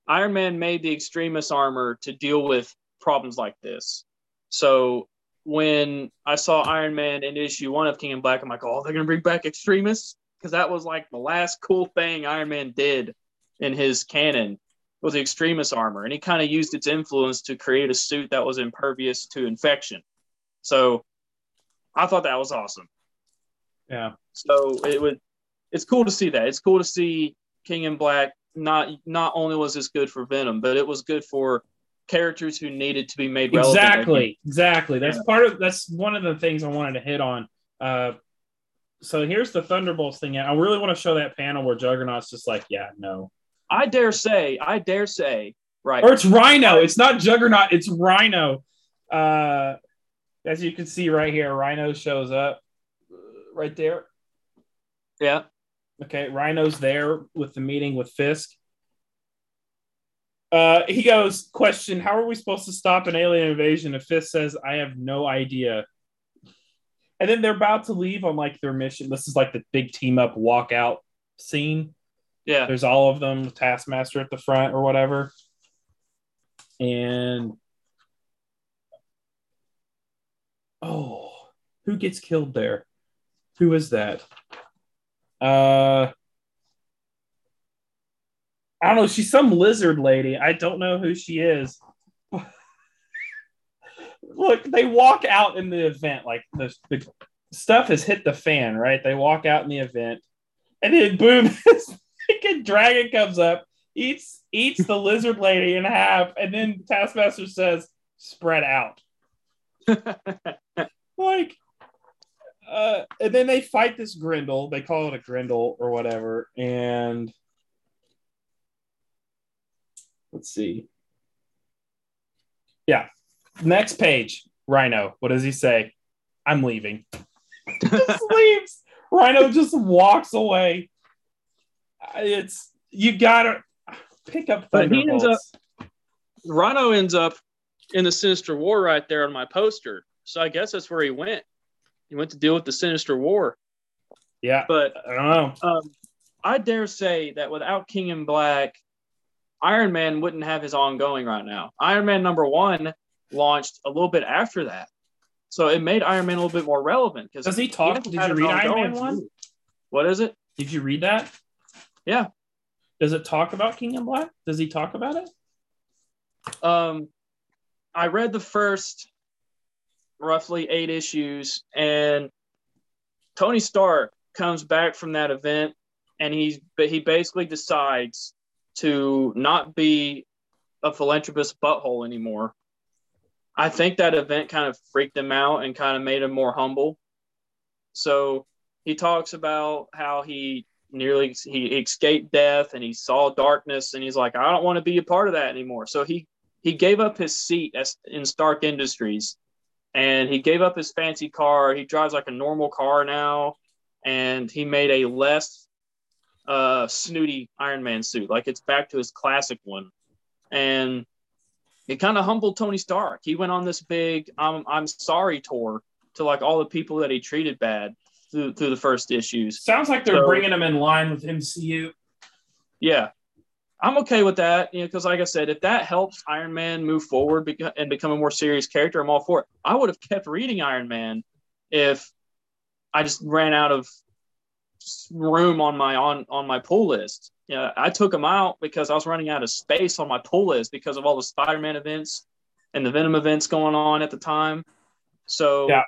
Iron Man made the Extremis armor to deal with problems like this. So when I saw Iron Man in issue one of King and Black, I'm like, oh, they're gonna bring back Extremis because that was like the last cool thing Iron Man did in his canon was the Extremis armor, and he kind of used its influence to create a suit that was impervious to infection. So I thought that was awesome. Yeah. So it would it's cool to see that. It's cool to see King in Black not not only was this good for Venom, but it was good for characters who needed to be made relevant. Exactly, exactly. That's yeah. part of that's one of the things I wanted to hit on. Uh, so here's the Thunderbolts thing. I really want to show that panel where Juggernaut's just like, yeah, no. I dare say, I dare say, right. Or it's Rhino. It's not Juggernaut. It's Rhino. Uh, as you can see right here, Rhino shows up right there. Yeah. Okay, Rhino's there with the meeting with Fisk. Uh, he goes, question, how are we supposed to stop an alien invasion? If Fisk says, I have no idea. And then they're about to leave on like their mission. This is like the big team up walkout scene. Yeah. There's all of them, the Taskmaster at the front or whatever. And oh, who gets killed there? Who is that? Uh, I don't know. She's some lizard lady. I don't know who she is. Look, they walk out in the event. Like the, the stuff has hit the fan, right? They walk out in the event, and then boom, this freaking dragon comes up, eats eats the lizard lady in half, and then Taskmaster says, "Spread out." like uh, and then they fight this Grendel. They call it a Grendel or whatever. And let's see. Yeah. Next page. Rhino. What does he say? I'm leaving. just leaves. Rhino just walks away. It's you gotta pick up. But he ends up. Rhino ends up in the Sinister War right there on my poster. So I guess that's where he went. He went to deal with the Sinister War. Yeah, but I don't know. Um, I dare say that without King and Black, Iron Man wouldn't have his ongoing right now. Iron Man number one launched a little bit after that, so it made Iron Man a little bit more relevant. Because does he talk? He Did you read Iron Man one? What is it? Did you read that? Yeah. Does it talk about King and Black? Does he talk about it? Um, I read the first roughly eight issues, and Tony Stark comes back from that event, and he's but he basically decides to not be a philanthropist butthole anymore. I think that event kind of freaked him out and kind of made him more humble. So he talks about how he nearly he escaped death and he saw darkness and he's like, I don't want to be a part of that anymore. So he he gave up his seat as, in Stark Industries, and he gave up his fancy car. He drives like a normal car now, and he made a less uh, snooty Iron Man suit. Like it's back to his classic one, and it kind of humbled Tony Stark. He went on this big "I'm I'm sorry" tour to like all the people that he treated bad through through the first issues. Sounds like they're so, bringing him in line with MCU. Yeah, I'm okay with that. You know, because like I said, if that helps Iron Man move forward and become a more serious character, I'm all for it. I would have kept reading Iron Man if I just ran out of room on my on on my pull list. Yeah, I took them out because I was running out of space on my pull list because of all the Spider-Man events and the Venom events going on at the time. So yeah.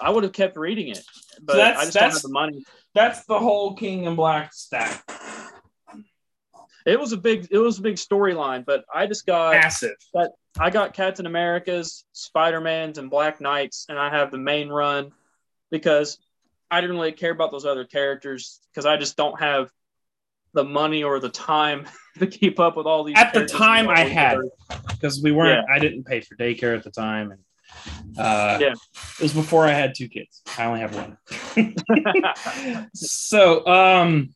I would have kept reading it, but so I just don't have the money. That's the whole King and Black stack. It was a big, it was a big storyline, but I just got massive. But I got Captain America's, Spider Man's, and Black Knights, and I have the main run because I didn't really care about those other characters because I just don't have the money or the time to keep up with all these. At the time, I had because we weren't. Yeah. I didn't pay for daycare at the time, and uh, yeah, it was before I had two kids. I only have one. so, um,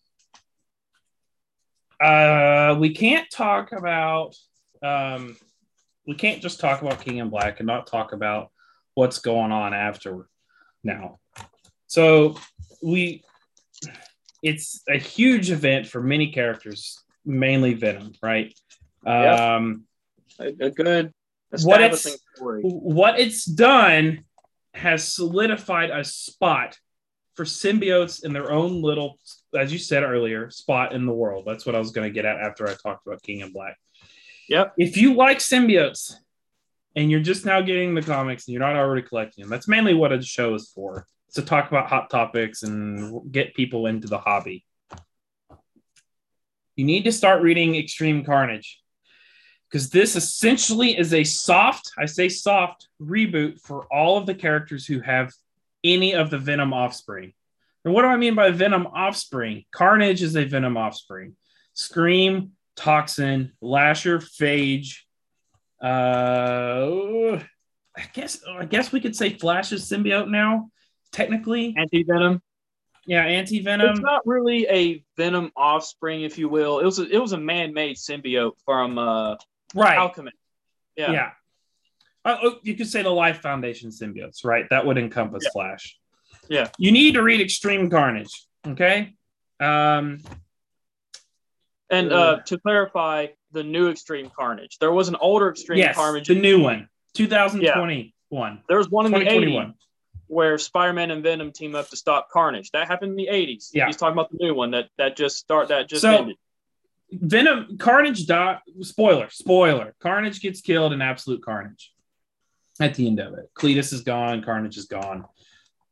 uh, we can't talk about. Um, we can't just talk about King and Black and not talk about what's going on after now. So we it's a huge event for many characters, mainly Venom, right? Yep. Um, a, a good what it's story. what it's done has solidified a spot for symbiotes in their own little, as you said earlier, spot in the world. That's what I was going to get at after I talked about King and Black. Yep. If you like symbiotes and you're just now getting the comics and you're not already collecting them, that's mainly what a show is for to talk about hot topics and get people into the hobby. You need to start reading Extreme Carnage because this essentially is a soft, I say soft, reboot for all of the characters who have any of the Venom offspring. And what do I mean by Venom offspring? Carnage is a Venom offspring. Scream, Toxin, Lasher, Phage. Uh, I guess I guess we could say Flash is symbiote now technically. Anti Venom. Yeah, anti venom. It's not really a venom offspring, if you will. It was a, it was a man made symbiote from uh, right Alchemax. Yeah, yeah. Uh, oh, you could say the Life Foundation symbiotes, right? That would encompass yeah. Flash. Yeah. You need to read Extreme Carnage. Okay. Um, and uh, to clarify, the new Extreme Carnage. There was an older Extreme yes, Carnage. The new one, 2021. Yeah. There was one in the 80s where Spider-Man and Venom team up to stop Carnage. That happened in the 80s. Yeah. He's talking about the new one that that just start that just so, ended. Venom Carnage dot spoiler, spoiler. Carnage gets killed in absolute carnage at the end of it. Cletus is gone, Carnage is gone.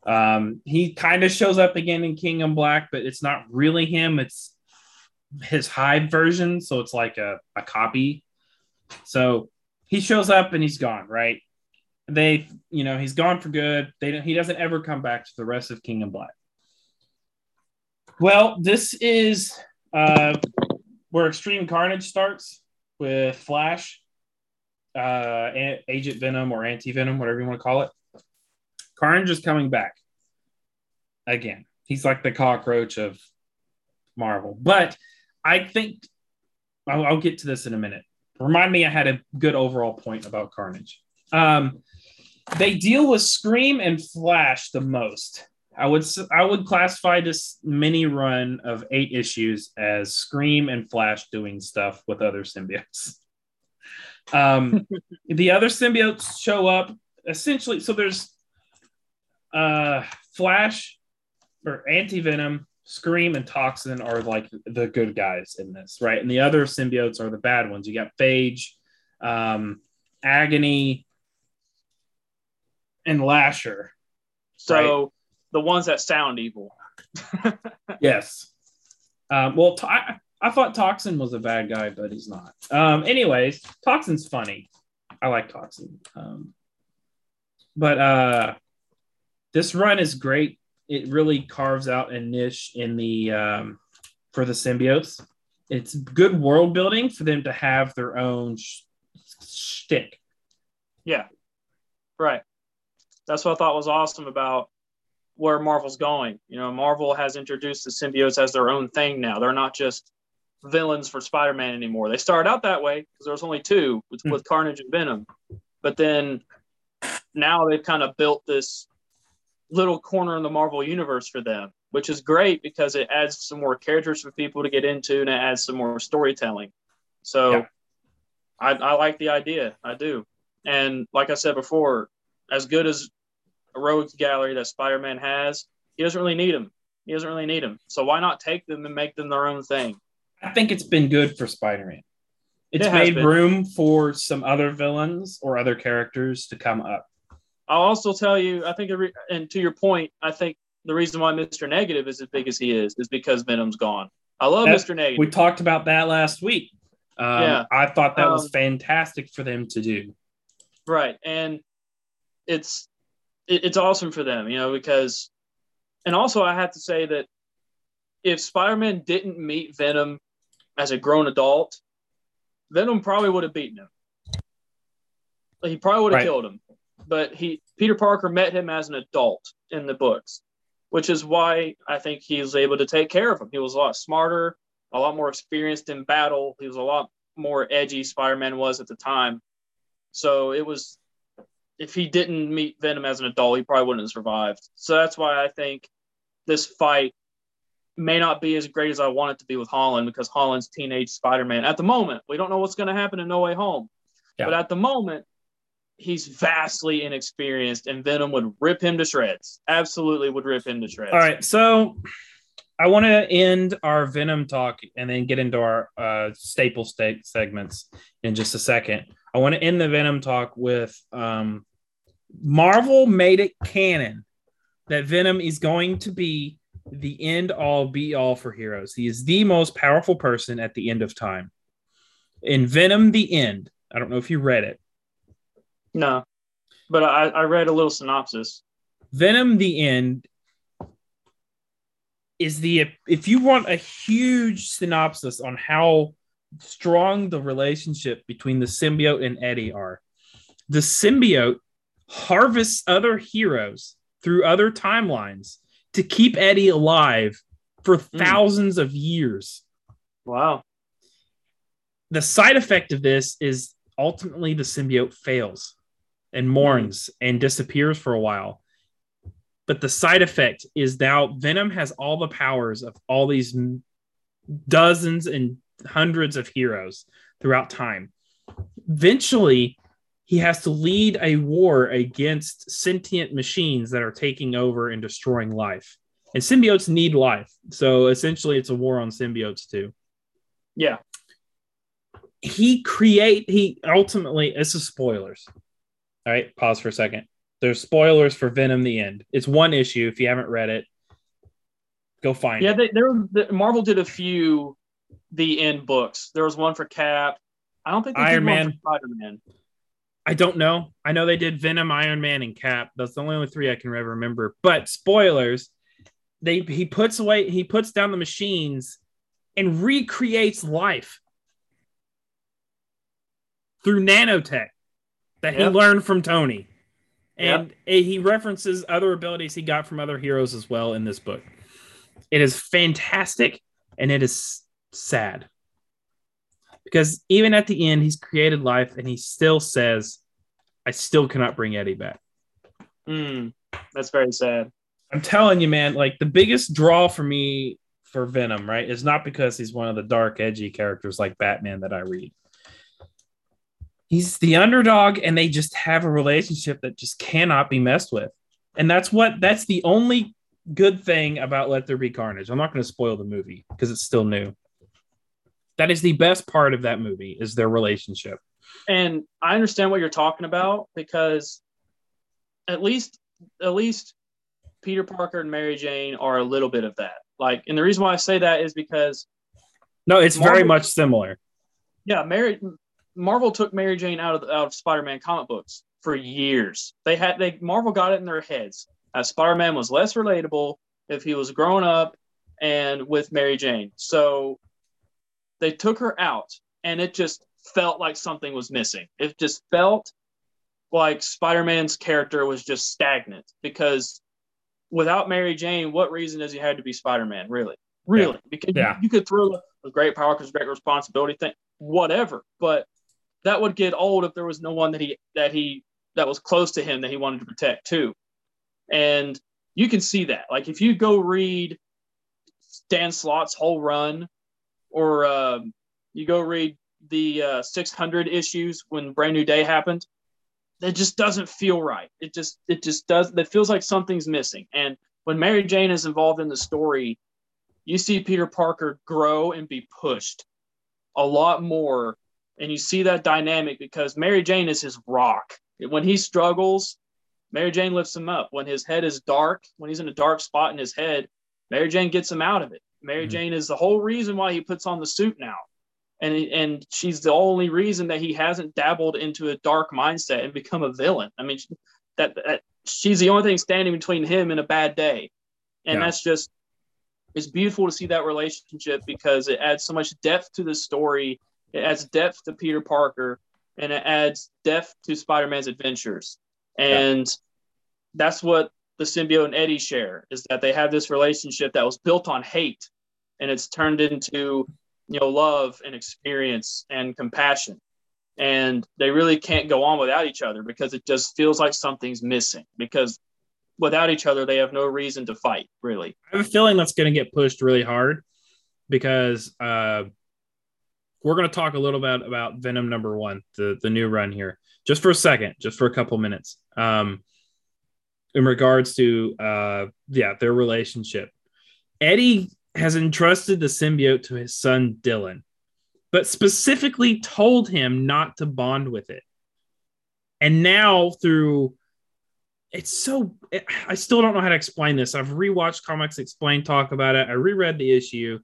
Um, he kind of shows up again in King and Black, but it's not really him, it's his Hive version, so it's like a, a copy. So he shows up and he's gone, right? they, you know, he's gone for good. They don't, he doesn't ever come back to the rest of King and Black. Well, this is uh, where Extreme Carnage starts with Flash, uh, Agent Venom or Anti Venom, whatever you want to call it. Carnage is coming back again. He's like the cockroach of Marvel. But I think I'll, I'll get to this in a minute. Remind me, I had a good overall point about Carnage. Um, they deal with Scream and Flash the most. I would I would classify this mini run of eight issues as Scream and Flash doing stuff with other symbiotes. Um, the other symbiotes show up essentially. So there's uh, Flash or Anti Venom, Scream, and Toxin are like the good guys in this, right? And the other symbiotes are the bad ones. You got Phage, um, Agony, and Lasher. So right? the ones that sound evil. yes. Um, well, to- I, I thought Toxin was a bad guy, but he's not. Um, anyways, Toxin's funny. I like Toxin. Um, but uh, this run is great. It really carves out a niche in the um, for the symbiotes. It's good world building for them to have their own sh- shtick. Yeah. Right. That's what I thought was awesome about where Marvel's going. You know, Marvel has introduced the symbiotes as their own thing now. They're not just villains for Spider-Man anymore. They started out that way because there was only two with, mm. with Carnage and Venom, but then now they've kind of built this little corner in the Marvel universe for them, which is great because it adds some more characters for people to get into and it adds some more storytelling. So yeah. I, I like the idea. I do. And like I said before, as good as a rogues gallery that Spider Man has, he doesn't really need them. He doesn't really need them. So why not take them and make them their own thing? I think it's been good for Spider Man. It's it made room for some other villains or other characters to come up. I'll also tell you, I think, and to your point, I think the reason why Mr. Negative is as big as he is is because Venom's gone. I love that, Mr. Negative. We talked about that last week. Um, yeah, I thought that um, was fantastic for them to do. Right, and it's it, it's awesome for them, you know, because, and also I have to say that if Spider-Man didn't meet Venom as a grown adult, Venom probably would have beaten him. He probably would have right. killed him. But he Peter Parker met him as an adult in the books, which is why I think he was able to take care of him. He was a lot smarter, a lot more experienced in battle. He was a lot more edgy Spider-Man was at the time. So it was if he didn't meet Venom as an adult, he probably wouldn't have survived. So that's why I think this fight may not be as great as I want it to be with Holland because Holland's teenage Spider-Man at the moment. We don't know what's going to happen in No Way Home, yeah. but at the moment, he's vastly inexperienced, and Venom would rip him to shreds. Absolutely, would rip him to shreds. All right, so I want to end our Venom talk and then get into our uh, staple segments in just a second. I want to end the Venom talk with um, Marvel made it canon that Venom is going to be the end all be all for heroes. He is the most powerful person at the end of time. In Venom, the end. I don't know if you read it. No, but I, I read a little synopsis. Venom, the end is the if you want a huge synopsis on how strong the relationship between the symbiote and Eddie are. The symbiote harvests other heroes through other timelines to keep Eddie alive for mm. thousands of years. Wow. The side effect of this is ultimately the symbiote fails and mourns and disappears for a while. But the side effect is now Venom has all the powers of all these dozens and hundreds of heroes throughout time. Eventually, he has to lead a war against sentient machines that are taking over and destroying life. And symbiotes need life. So essentially, it's a war on symbiotes, too. Yeah. He create, he ultimately, it's is spoilers. All right, pause for a second. There's spoilers for Venom the End. It's one issue. If you haven't read it, go find yeah, it. Yeah, there the, Marvel did a few the end books. There was one for Cap. I don't think Iron Man. Spider Man. I don't know. I know they did Venom, Iron Man, and Cap. That's the only three I can ever remember. But spoilers, they he puts away he puts down the machines and recreates life through nanotech that yep. he learned from Tony. And yep. he references other abilities he got from other heroes as well in this book. It is fantastic and it is sad because even at the end, he's created life and he still says, I still cannot bring Eddie back. Mm, that's very sad. I'm telling you, man, like the biggest draw for me for Venom, right, is not because he's one of the dark, edgy characters like Batman that I read. He's the underdog, and they just have a relationship that just cannot be messed with. And that's what that's the only good thing about Let There Be Carnage. I'm not going to spoil the movie because it's still new. That is the best part of that movie is their relationship. And I understand what you're talking about because at least at least Peter Parker and Mary Jane are a little bit of that. Like, and the reason why I say that is because no, it's Marvel, very much similar. Yeah, Mary Marvel took Mary Jane out of out of Spider-Man comic books for years. They had they Marvel got it in their heads. As Spider-Man was less relatable if he was grown up and with Mary Jane. So they took her out and it just felt like something was missing. It just felt like Spider-Man's character was just stagnant because without Mary Jane, what reason does he have to be Spider-Man? Really, really? Yeah. Because yeah. You, you, could throw a great power because great responsibility thing, whatever. But that would get old if there was no one that he that he that was close to him that he wanted to protect too. And you can see that. Like if you go read Dan Slott's whole run, or um, you go read the uh, 600 issues when Brand New Day happened, it just doesn't feel right. It just it just does. It feels like something's missing. And when Mary Jane is involved in the story, you see Peter Parker grow and be pushed a lot more, and you see that dynamic because Mary Jane is his rock. When he struggles, Mary Jane lifts him up. When his head is dark, when he's in a dark spot in his head, Mary Jane gets him out of it. Mary mm-hmm. Jane is the whole reason why he puts on the suit now and and she's the only reason that he hasn't dabbled into a dark mindset and become a villain. I mean, that, that she's the only thing standing between him and a bad day, and yeah. that's just it's beautiful to see that relationship because it adds so much depth to the story. It adds depth to Peter Parker, and it adds depth to Spider-Man's adventures, and yeah. that's what the symbiote and Eddie share is that they have this relationship that was built on hate, and it's turned into you know love and experience and compassion. And they really can't go on without each other because it just feels like something's missing because without each other they have no reason to fight really. I have a feeling that's going to get pushed really hard because uh, we're going to talk a little bit about venom number one the, the new run here just for a second just for a couple minutes um, in regards to uh, yeah their relationship eddie has entrusted the symbiote to his son Dylan, but specifically told him not to bond with it. And now through it's so I still don't know how to explain this. I've rewatched Comics Explain talk about it. I reread the issue.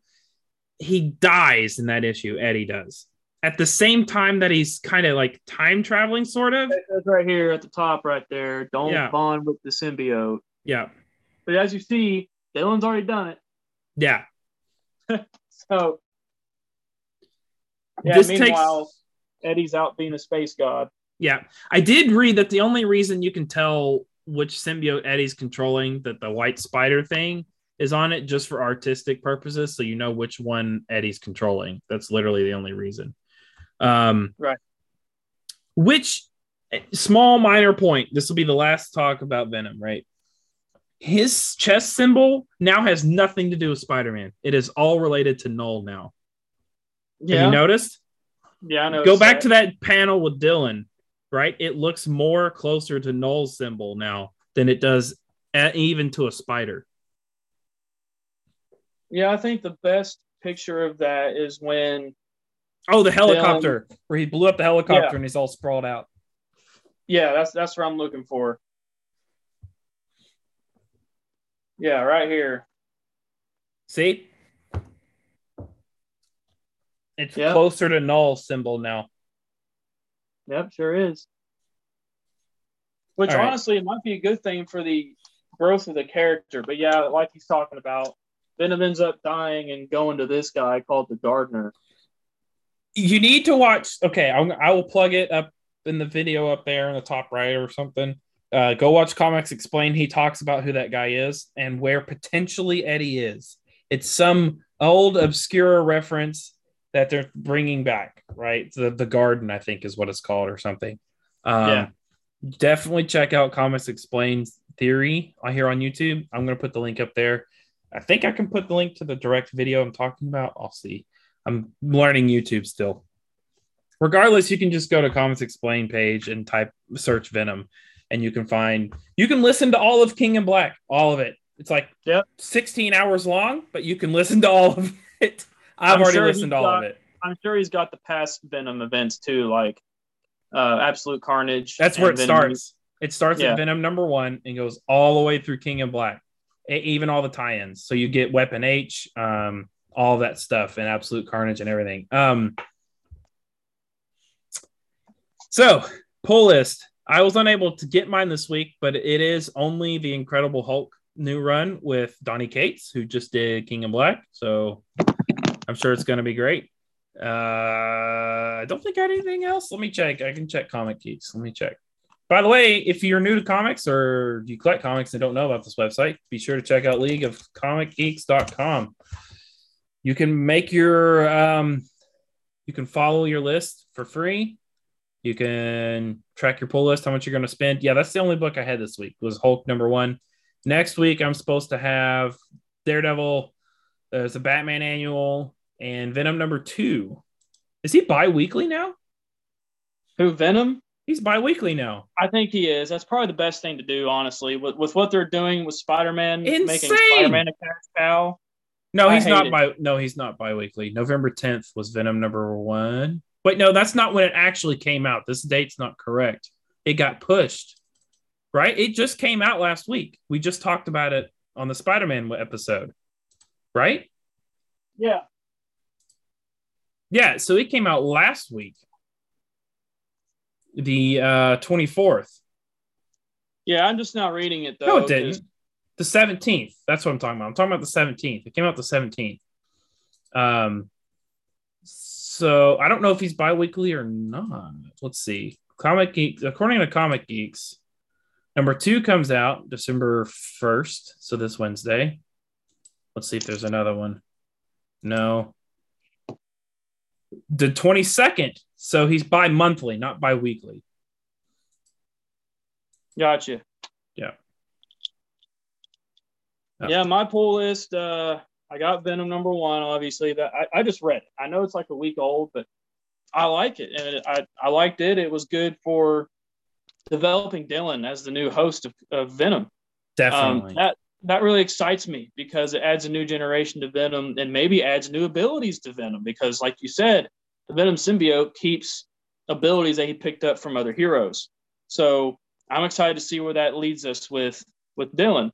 He dies in that issue, Eddie does. At the same time that he's kind of like time traveling, sort of. That's right here at the top, right there. Don't yeah. bond with the symbiote. Yeah. But as you see, Dylan's already done it. Yeah. so, yeah. This meanwhile, takes... Eddie's out being a space god. Yeah, I did read that the only reason you can tell which symbiote Eddie's controlling, that the white spider thing is on it, just for artistic purposes, so you know which one Eddie's controlling. That's literally the only reason. Um, right. Which small minor point. This will be the last talk about Venom, right? his chest symbol now has nothing to do with Spider-Man. It is all related to Knull now. Yeah. Have you noticed? Yeah, I know. Go back that. to that panel with Dylan, right? It looks more closer to Knull's symbol now than it does even to a spider. Yeah, I think the best picture of that is when Oh, the helicopter Dylan, where he blew up the helicopter yeah. and he's all sprawled out. Yeah, that's that's what I'm looking for. Yeah, right here. See? It's yep. closer to Knull symbol now. Yep, sure is. Which All honestly, it might be a good thing for the growth of the character. But yeah, like he's talking about, Venom ends up dying and going to this guy called the Gardener. You need to watch. Okay, I'm, I will plug it up in the video up there in the top right or something uh, go watch Comics Explain. He talks about who that guy is and where potentially Eddie is. It's some old obscure reference that they're bringing back, right? The the Garden, I think, is what it's called or something. Um, yeah. Definitely check out Comics Explains Theory I hear on YouTube. I'm going to put the link up there. I think I can put the link to the direct video I'm talking about. I'll see. I'm learning YouTube still. Regardless, you can just go to Comics Explain page and type search Venom and you can find you can listen to all of King in Black, all of it. It's like yep. 16 hours long, but you can listen to all of it. I've I'm already sure listened to all got, of it. I'm sure he's got the past Venom events too, like uh, Absolute Carnage. That's where it Venom. starts. It starts yeah. at Venom number one and goes all the way through King in Black, even all the tie-ins. So you get Weapon H, um, all that stuff, and Absolute Carnage and everything. Um, so pull list. I was unable to get mine this week, but it is only the Incredible Hulk new run with Donny Cates, who just did King in Black. So I'm sure it's going to be great. Uh, I don't think I had anything else. Let me check. I can check Comic Geeks. Let me check. By the way, if you're new to comics or you collect comics and don't know about this website, be sure to check out League of Comic leagueofcomicgeeks.com. You can make your um, you can follow your list for free. You can track your pull list, how much you're going to spend. Yeah, that's the only book I had this week was Hulk number one. Next week, I'm supposed to have Daredevil. There's a Batman annual and Venom number two. Is he bi-weekly now? Who Venom? He's bi-weekly now. I think he is. That's probably the best thing to do, honestly. With, with what they're doing with Spider-Man, Insane. making Spider-Man a cash cow. No, he's not it. bi. No, he's not bi-weekly. November 10th was Venom number one. Wait, no, that's not when it actually came out. This date's not correct. It got pushed, right? It just came out last week. We just talked about it on the Spider-Man episode, right? Yeah. Yeah, so it came out last week, the uh 24th. Yeah, I'm just not reading it though. No, it didn't. The 17th. That's what I'm talking about. I'm talking about the 17th. It came out the 17th. Um, so I don't know if he's bi-weekly or not. Let's see. Comic according to Comic Geeks, number two comes out December 1st. So this Wednesday. Let's see if there's another one. No. The 22nd. So he's bi-monthly, not bi-weekly. Gotcha. Yeah. Yeah. Yeah, my pull list. Uh, I got Venom number one. Obviously, that I, I just read it. I know it's like a week old, but I like it, and it, I I liked it. It was good for developing Dylan as the new host of, of Venom. Definitely. Um, that that really excites me because it adds a new generation to Venom and maybe adds new abilities to Venom. Because, like you said, the Venom symbiote keeps abilities that he picked up from other heroes. So I'm excited to see where that leads us with with Dylan.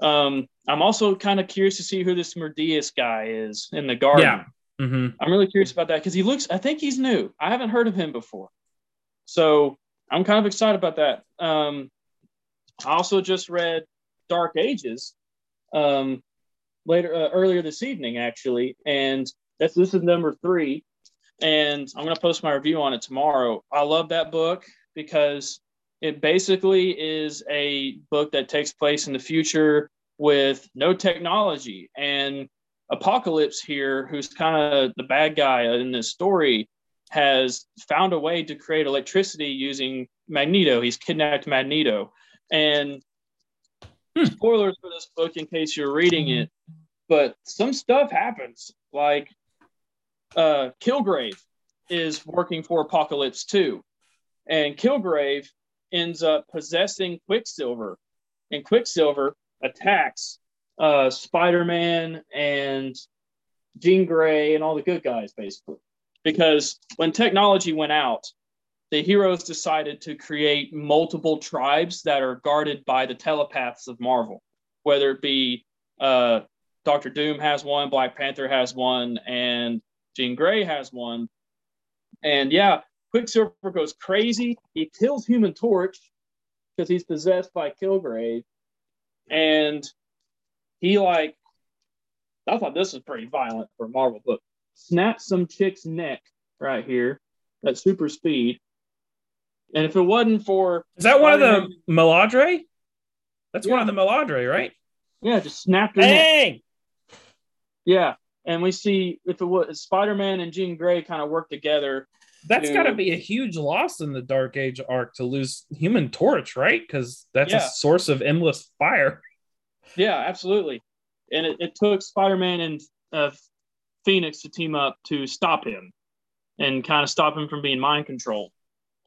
Um, I'm also kind of curious to see who this Meridius guy is in the garden. Yeah. Mm-hmm. I'm really curious about that because he looks. I think he's new. I haven't heard of him before, so I'm kind of excited about that. Um, I also just read Dark Ages um, later uh, earlier this evening, actually, and that's this is number three, and I'm gonna post my review on it tomorrow. I love that book because it basically is a book that takes place in the future with no technology and Apocalypse here, who's kind of the bad guy in this story, has found a way to create electricity using Magneto. He's kidnapped Magneto. And Hmm. spoilers for this book in case you're reading it, but some stuff happens. Like uh, Kilgrave is working for Apocalypse too. And Kilgrave ends up possessing Quicksilver. And Quicksilver attacks uh, Spider Man and Jean Grey and all the good guys, basically. Because when technology went out, the heroes decided to create multiple tribes that are guarded by the telepaths of Marvel, whether it be uh, Doctor Doom has one, Black Panther has one, and Jean Grey has one. And yeah, Quicksilver goes crazy. He kills Human Torch because he's possessed by Kilgrave. And he like I thought this was pretty violent for a Marvel book. Snaps some chick's neck right here at super speed. And if it wasn't for Is that one of the Meladre? That's one of the Meladre, right? yeah, just snapped neck. Yeah. And we see if it was Spider Man and Jean Grey kind of work together. That's to- got to be a huge loss in the Dark Age arc to lose Human Torch, right? Because that's a source of endless fire. Yeah, absolutely. And it, it took Spider Man and uh, Phoenix to team up to stop him and kind of stop him from being mind controlled.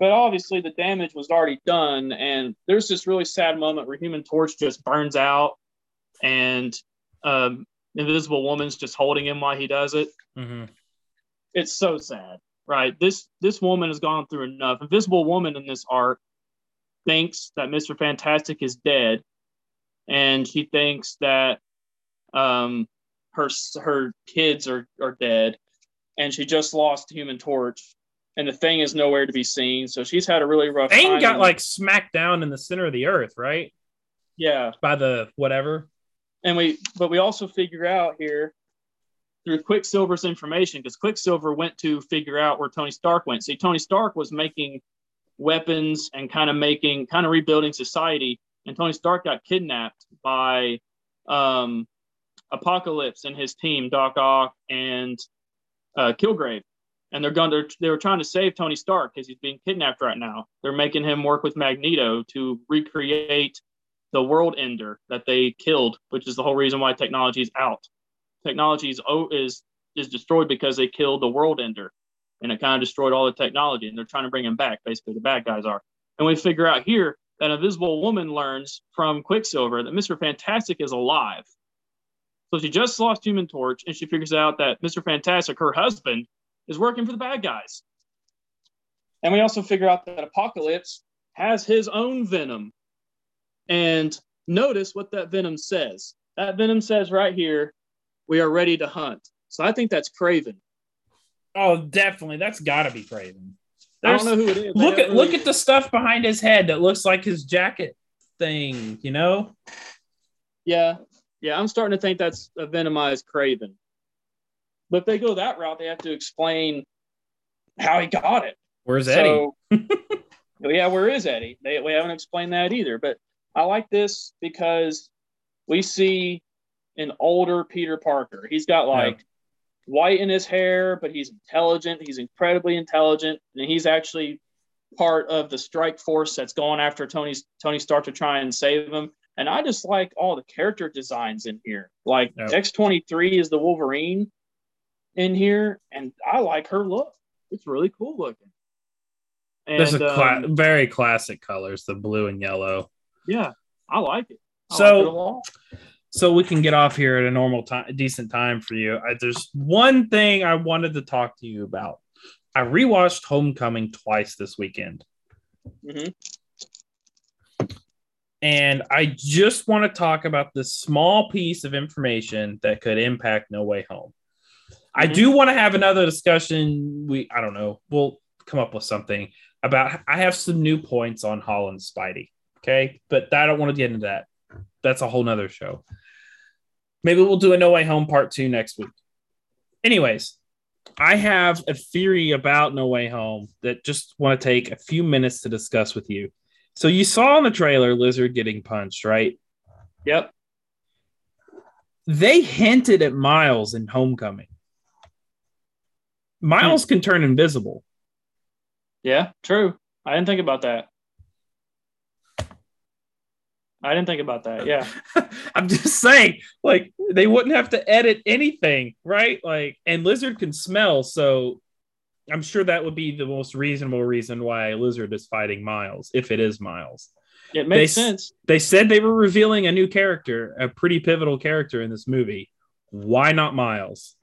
But obviously, the damage was already done. And there's this really sad moment where Human Torch just burns out and um, Invisible Woman's just holding him while he does it. Mm-hmm. It's so sad, right? This this woman has gone through enough. Invisible Woman in this arc thinks that Mister Fantastic is dead, and she thinks that um, her her kids are are dead, and she just lost Human Torch, and the thing is nowhere to be seen. So she's had a really rough Thing got like smacked down in the center of the earth, right? yeah, By the whatever. and we but we also figure out here through Quicksilver's information because Quicksilver went to figure out where Tony Stark went. See, Tony Stark was making weapons and kind of making, kind of rebuilding society, and Tony Stark got kidnapped by um, Apocalypse and his team, Doc Ock and uh, Kilgrave. And they're going to, they were trying to save Tony Stark because he's being kidnapped right now. They're making him work with Magneto to recreate the world ender that they killed, which is the whole reason why technology is out. Technology is, is, is destroyed because they killed the world ender and it kind of destroyed all the technology. And they're trying to bring him back. Basically, the bad guys are. And we figure out here that Invisible Woman learns from Quicksilver that Mr. Fantastic is alive. So she just lost Human Torch, and she figures out that Mr. Fantastic, her husband, is working for the bad guys. And we also figure out that Apocalypse has his own venom. And notice what that venom says. That venom says right here, we are ready to hunt. So I think that's Kraven. Oh, definitely. That's got to be Kraven. There's, I don't know who it is. Look at really... look at the stuff behind his head that looks like his jacket thing. You know? Yeah, yeah. I'm starting to think that's a venomized Kraven. But if they go that route, they have to explain how he got it. Where's Eddie? Yeah, where is Eddie? They, we haven't explained that either. But I like this because we see an older Peter Parker. He's got like yeah white in his hair, but he's intelligent. He's incredibly intelligent, and he's actually part of the strike force that's going after Tony's Tony Stark to try and save him. And I just like all the character designs in here. Like yep. X23 is the Wolverine in here, and I like her look. It's really cool looking. And, There's a cla- um, very classic colors, the blue and yellow. Yeah, I like it. I so, like it so we can get off here at a normal time, decent time for you. I, there's one thing I wanted to talk to you about. I rewatched Homecoming twice this weekend. Mm-hmm. And I just want to talk about this small piece of information that could impact No Way Home. I do want to have another discussion. We, I don't know, we'll come up with something about. I have some new points on Holland Spidey. Okay. But I don't want to get into that. That's a whole nother show. Maybe we'll do a No Way Home part two next week. Anyways, I have a theory about No Way Home that just want to take a few minutes to discuss with you. So you saw in the trailer Lizard getting punched, right? Yep. They hinted at Miles in Homecoming. Miles can turn invisible. Yeah, true. I didn't think about that. I didn't think about that. Yeah. I'm just saying, like, they wouldn't have to edit anything, right? Like, and Lizard can smell. So I'm sure that would be the most reasonable reason why Lizard is fighting Miles, if it is Miles. It makes they, sense. They said they were revealing a new character, a pretty pivotal character in this movie. Why not Miles?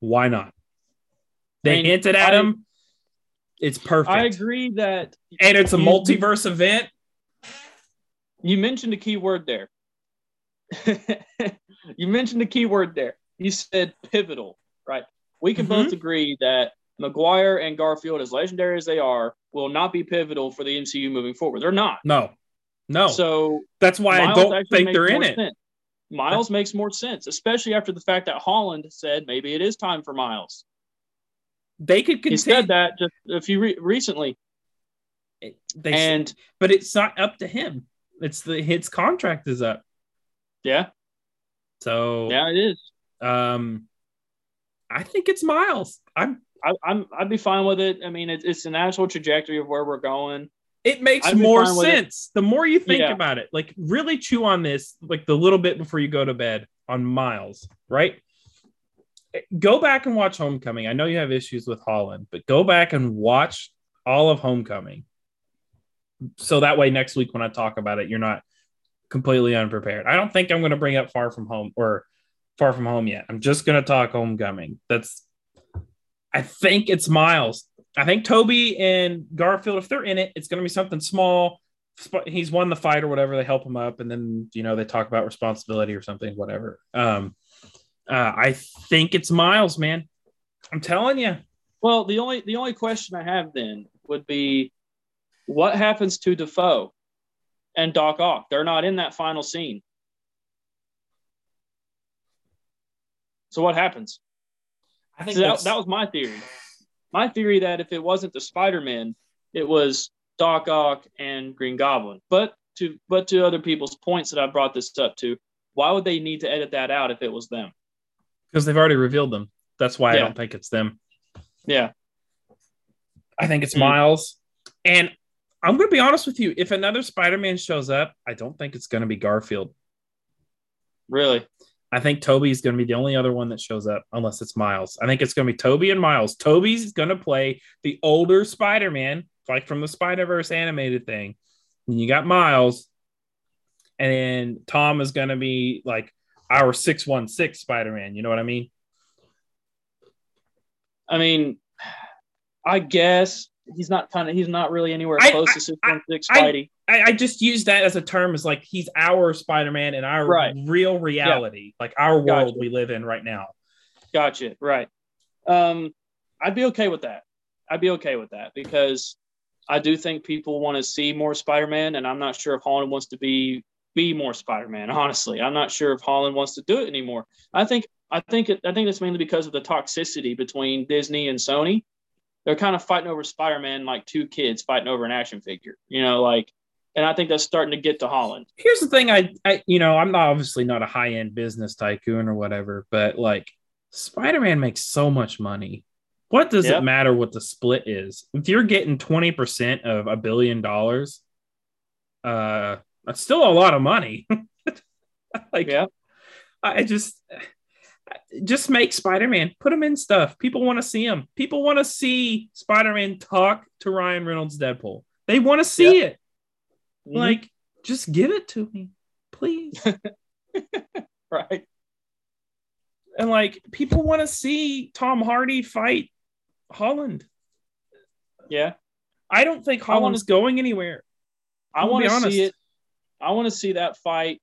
Why not? They I mean, hinted at I, him. It's perfect. I agree that. And it's a multiverse event you mentioned a key word there. you mentioned a key word there. You said pivotal, right? We can mm-hmm. both agree that Maguire and Garfield, as legendary as they are, will not be pivotal for the MCU moving forward. They're not. No, no. So that's why Miles I don't think they're in it. Sense. Miles makes more sense, especially after the fact that Holland said maybe it is time for Miles. They could continue. He said that just a few re- recently. They and but it's not up to him. It's the his contract is up. Yeah. So yeah, it is. Um, I think it's Miles. I'm I, I'm I'd be fine with it. I mean, it's it's the natural trajectory of where we're going. It makes more sense the more you think yeah. about it. Like really chew on this, like the little bit before you go to bed on Miles, right? Go back and watch Homecoming. I know you have issues with Holland, but go back and watch all of Homecoming so that way next week when I talk about it, you're not completely unprepared. I don't think I'm going to bring up Far From Home or Far From Home yet. I'm just going to talk Homecoming. That's I think it's Miles. I think Tobey and Garfield, if they're in it, it's going to be something small. He's won the fight or whatever. They help him up, and then you know they talk about responsibility or something, whatever. Um, uh, I think it's Miles, man. I'm telling you. Well, the only the only question I have then would be what happens to Dafoe and Doc Ock? They're not in that final scene. So what happens? I think So that, that was my theory. My theory that if it wasn't the Spider-Man, it was Doc Ock and Green Goblin. But to but to other people's points that I brought this up to, why would they need to edit that out if it was them? Because they've already revealed them. That's why I don't think it's them. Yeah, I think it's Mm. Miles. And I'm going to be honest with you. If another Spider-Man shows up, I don't think it's going to be Garfield. really. I think Tobey's going to be the only other one that shows up, unless it's Miles. I think it's going to be Tobey and Miles. Tobey's going to play the older Spider-Man, like from the Spider-Verse animated thing. And you got Miles, and then Tom is going to be like our 616 Spider-Man. You know what I mean? I mean, I guess he's not kind of he's not really anywhere close I- to six one six I- Spidey. I, I just use that as a term as like he's our Spider-Man in our Right. real reality, like our world we live in right now. Gotcha. Right. Um, I'd be okay with that. I'd be okay with that because I do think people want to see more Spider-Man, and I'm not sure if Holland wants to be be more Spider-Man. Honestly, I'm not sure if Holland wants to do it anymore. I think I think it, I think it's mainly because of the toxicity between Disney and Sony. They're kind of fighting over Spider-Man like two kids fighting over an action figure. You know, like, and I think that's starting to get to Holland. Here's the thing, I, I you know, I'm not obviously not a high-end business tycoon or whatever, but like Spider-Man makes so much money. What does Yep. it matter what the split is? If you're getting 20% of a billion dollars, uh that's still a lot of money. like Yeah. I just just make Spider-Man, put him in stuff. People want to see him. People want to see Spider-Man talk to Ryan Reynolds Deadpool. They want to see it. Mhm. Like, just give it to me, please. right. and like, people want to see Tom Hardy fight Holland. Yeah. I don't think I wanna- going anywhere. I want to see it. I want to see that fight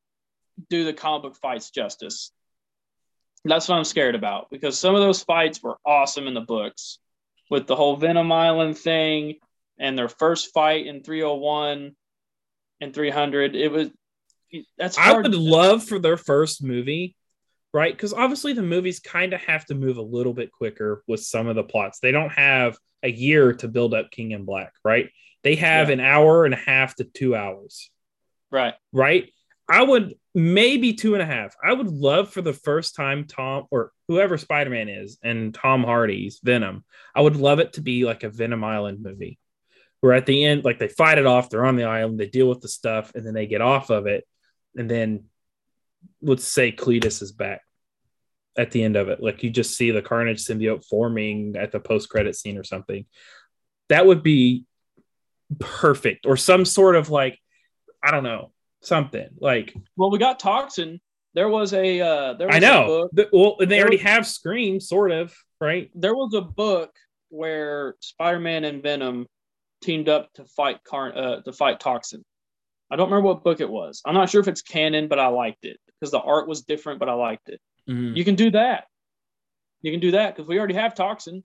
do the comic book fights justice. That's what I'm scared about because some of those fights were awesome in the books with the whole Venom Island thing and their first fight in 301 and 300. It was that's I would love for their first movie, right? Because obviously the movies kind of have to move a little bit quicker with some of the plots. They don't have a year to build up King in Black, right? They have Yeah. an hour and a half to two hours. Right. right? I would maybe two and a half. I would love for the first time Tom or whoever Spider Man is and Tom Hardy's Venom. I would love it to be like a Venom Island movie, where at the end, like they fight it off, they're on the island, they deal with the stuff, and then they get off of it, and then let's say Cletus is back at the end of it. Like you just see the Carnage symbiote forming at the post credit scene or something. That would be perfect, or some sort of like I don't know something like Well, we got Toxin. There was a uh, there was I a know. book The- well, they There already was- have Scream, sort of, right? there was a book where Spider-Man and Venom teamed up to fight Car- uh, to fight Toxin. I don't remember what book it was. I'm not sure if it's canon, but I liked it because the art was different, but I liked it. Mm. You can do that. You can do that because we already have Toxin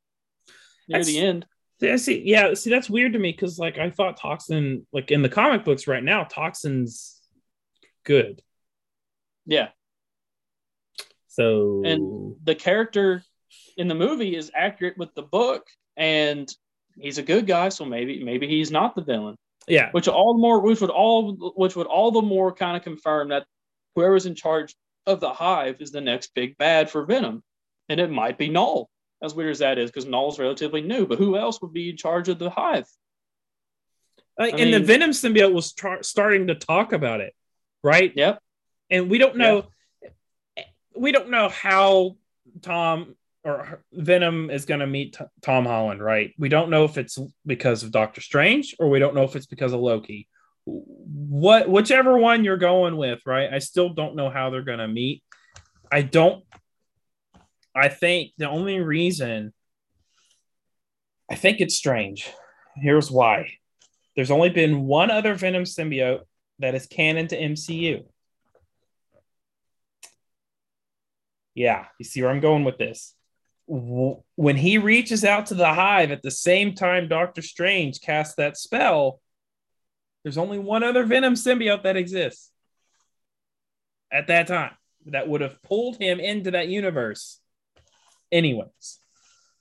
near That's- the end. Yeah, see, yeah, see, that's weird to me because, like, I thought Toxin, like in the comic books right now, Toxin's good. Yeah, So, And- the character in the movie is accurate with the book, and he's a good guy. So maybe maybe he's not the villain. yeah, which all the more which would all which would all the more kind of confirm that whoever's in charge of the hive is the next big bad for Venom, and it might be Knull. As weird as that is, because Knull's relatively new, but who else would be in charge of the hive? like, I and the Venom symbiote was tra- starting to talk about it, right? Yep. And we don't know, we don't know how Tom or Venom is going to meet T- Tom Holland, right? We don't know if it's because of Doctor Strange or we don't know if it's because of Loki. What, whichever one you're going with, right? I still don't know how they're going to meet. I don't. I think the only reason I think it's strange. Here's why. There's only been one other Venom symbiote that is canon to MCU. Yeah, you see where I'm going with this. When he reaches out to the hive at the same time Doctor Strange casts that spell, there's only one other Venom symbiote that exists at that time that would have pulled him into that universe. Anyways.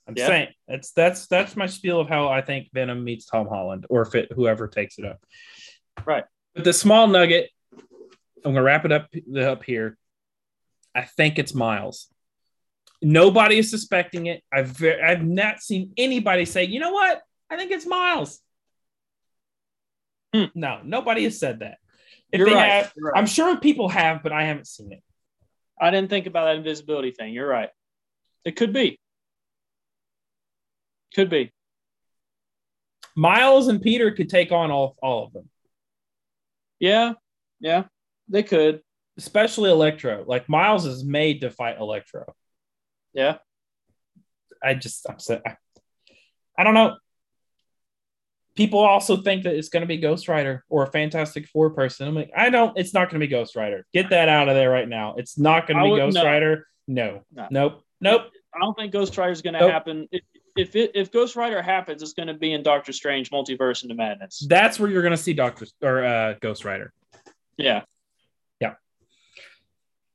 I'm Yeah. saying that's that's that's my spiel of how I think Venom meets Tom Holland, or if it whoever takes it up. Right. But the small nugget, I'm gonna wrap it up up here. I think it's Miles. Nobody is suspecting it. I've ve- I've not seen anybody say, you know what? I think it's Miles. Hmm. No, nobody has said that. If You're they right. have, You're right. I'm sure people have, but I haven't seen it. I didn't think about that invisibility thing. You're right. It could be. Could be. Miles and Peter could take on all, all of them, Yeah. Yeah. They could. especially Electro. Like Miles is made to fight Electro. Yeah. I just I'm so, I, I don't know. People also think that it's going to be Ghost Rider or a Fantastic Four person. I'm like, I don't. It's not going to be Ghost Rider. Get that out of there right now. It's not going to be would- Ghost no. Rider. No. No. Nope. Nope. I don't think Ghost Rider is going to Nope. happen. If if, it, if Ghost Rider happens, it's going to be in Doctor Strange Multiverse into Madness. That's where you're going to see Doctor or uh, Ghost Rider. Yeah. Yeah.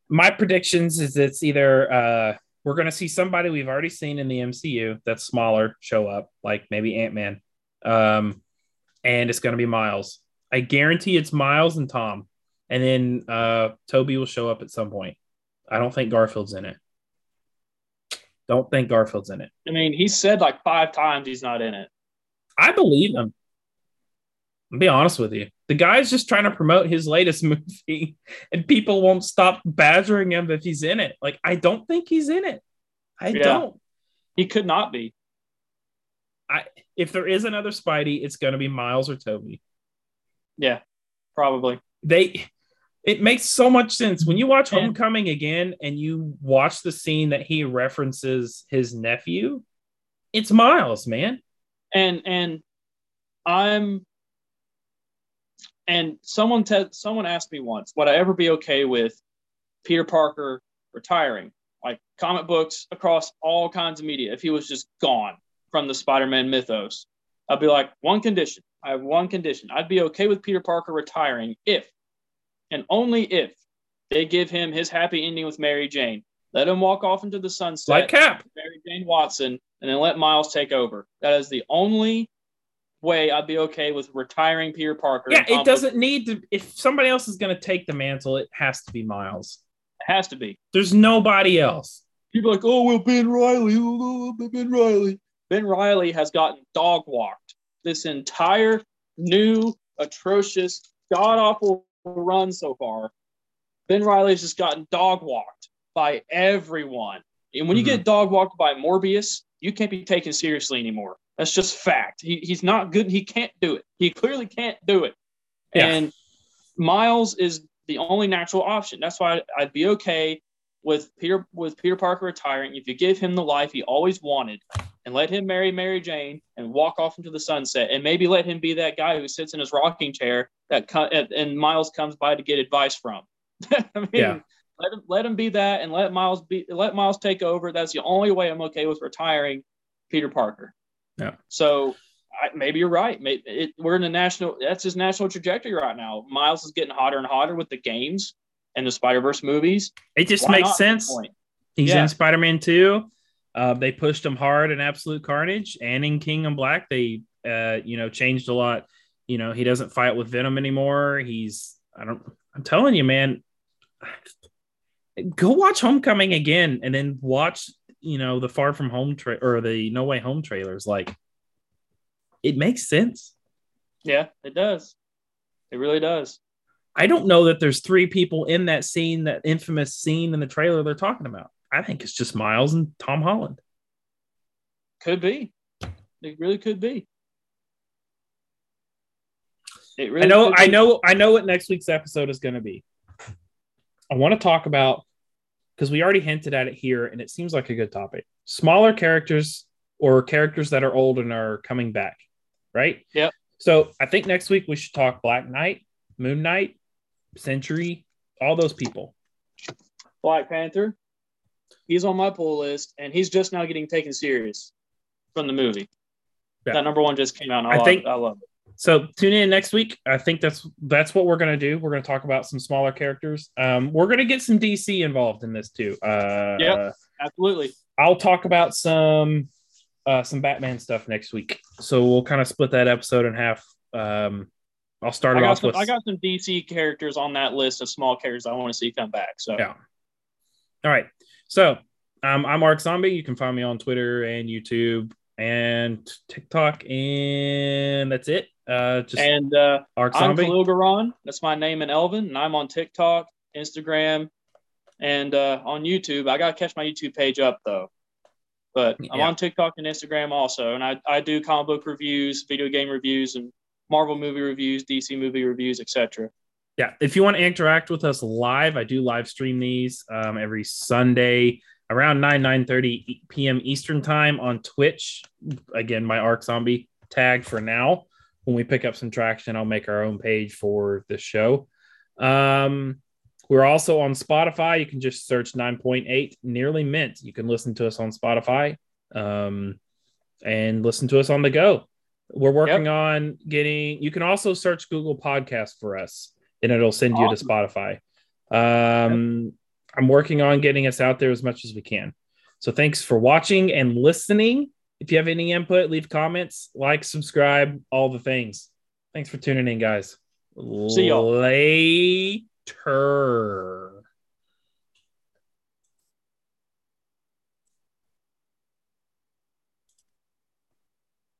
My predictions is it's either uh we're going to see somebody we've already seen in the MCU that's smaller show up, like maybe Ant Man, um, and it's going to be Miles. I guarantee it's Miles and Tom, and then uh Tobey will show up at some point. I don't think Garfield's in it. Don't think Garfield's in it. I mean, he said like five times he's not in it. I believe him. I'll be honest with you. The guy's just trying to promote his latest movie, and people won't stop badgering him if he's in it. Like, I don't think he's in it. I Yeah. don't. He could not be. I if there is another Spidey, it's going to be Miles or Tobey. Yeah. Probably. They. It makes so much sense when you watch Homecoming again and you watch the scene that he references his nephew. It's Miles, man. and and I'm and someone te- someone asked me once, would I ever be okay with Peter Parker retiring, like comic books across all kinds of media, if he was just gone from the Spider-Man mythos? I'd be like, one condition. I have one condition. I'd be okay with Peter Parker retiring if, and only if, they give him his happy ending with Mary Jane. Let him walk off into the sunset. Like Cap. Mary Jane Watson and then let Miles take over. That is the only way I'd be okay with retiring Peter Parker. Yeah, it doesn't need to. If somebody else is going to take the mantle, it has to be Miles. It has to be. There's nobody else. People are like, oh well, Ben Reilly, oh, oh, oh Ben Reilly. Ben Reilly has gotten dog walked this entire new, atrocious, god awful run so far. Ben Reilly's just gotten dog walked by everyone. And when you Mhm. get dog walked by Morbius, you can't be taken seriously anymore. That's just fact. He, he's not good. He can't do it. He clearly can't do it. Yeah. And Miles is the only natural option. That's why I'd be okay with Peter with Peter Parker retiring if you give him the life he always wanted and let him marry Mary Jane and walk off into the sunset and maybe let him be that guy who sits in his rocking chair that co- and and Miles comes by to get advice from. I mean, Yeah. let him let him be that and let Miles be let Miles take over. That's the only way I'm okay with retiring Peter Parker. Yeah. So I, maybe you're right. Maybe it, we're in a national. That's his national trajectory right now. Miles is getting hotter and hotter with the games and the Spider Verse movies. It just Why makes sense. He's Yeah. in Spider Man 2. Uh, they pushed him hard in Absolute Carnage and in King in Black. They, uh, you know, changed a lot. You know, he doesn't fight with Venom anymore. He's, I don't, I'm telling you, man, go watch Homecoming again and then watch, you know, the Far From Home tra- or the No Way Home trailers. Like, it makes sense. Yeah, it does. It really does. I don't know that there's three people in that scene, that infamous scene in the trailer they're talking about. I think it's just Miles and Tom Holland. Could be. It really could be. It really I know, I know, I know what next week's episode is going to be. I want to talk about because we already hinted at it here, and it seems like a good topic. Smaller characters or characters that are old and are coming back, right? Yep. So I think next week we should talk Black Knight, Moon Knight, Sentry, all those people. Black Panther. He's on my pull list, and he's just now getting taken serious from the movie. Yeah. That number one just came out. I, I love think- it. I love it. So tune in next week. I think that's that's what we're gonna do. We're gonna talk about some smaller characters. Um, we're gonna get some DC involved in this too. Uh, Yep. Absolutely. I'll talk about some uh, some Batman stuff next week. So we'll kind of split that episode in half. Um, I'll start it off some, with I got some DC characters on that list of small characters I want to see come back. So Yeah. All right. So um, I'm Ark Zombie. You can find me on Twitter and YouTube and TikTok, and that's it. Uh, just and uh, Ark I'm Zombie. Khalil Garan. That's my name in Elvin, and I'm on TikTok, Instagram, and uh, on YouTube. I gotta catch my YouTube page up though. But I'm Yeah. on TikTok and Instagram also, and I, I do comic book reviews, video game reviews, and Marvel movie reviews, DC movie reviews, etc. yeah if you want to interact with us live i do live stream these um, every sunday around 9 9 30 p.m eastern time on twitch. Again my arc zombie tag for now. When we pick up some traction i'll make our own page for the show. Um, we're also on spotify. You can just search 9.8 nearly mint. You can listen to us on spotify um, and listen to us on the go we're working on getting you can also search google podcast for us and it'll send you to Spotify. Um, I'm working on getting us out there as much as we can. So thanks for watching and listening. If you have any input, leave comments, like, subscribe, all the things. Thanks for tuning in, guys. See y'all. Later.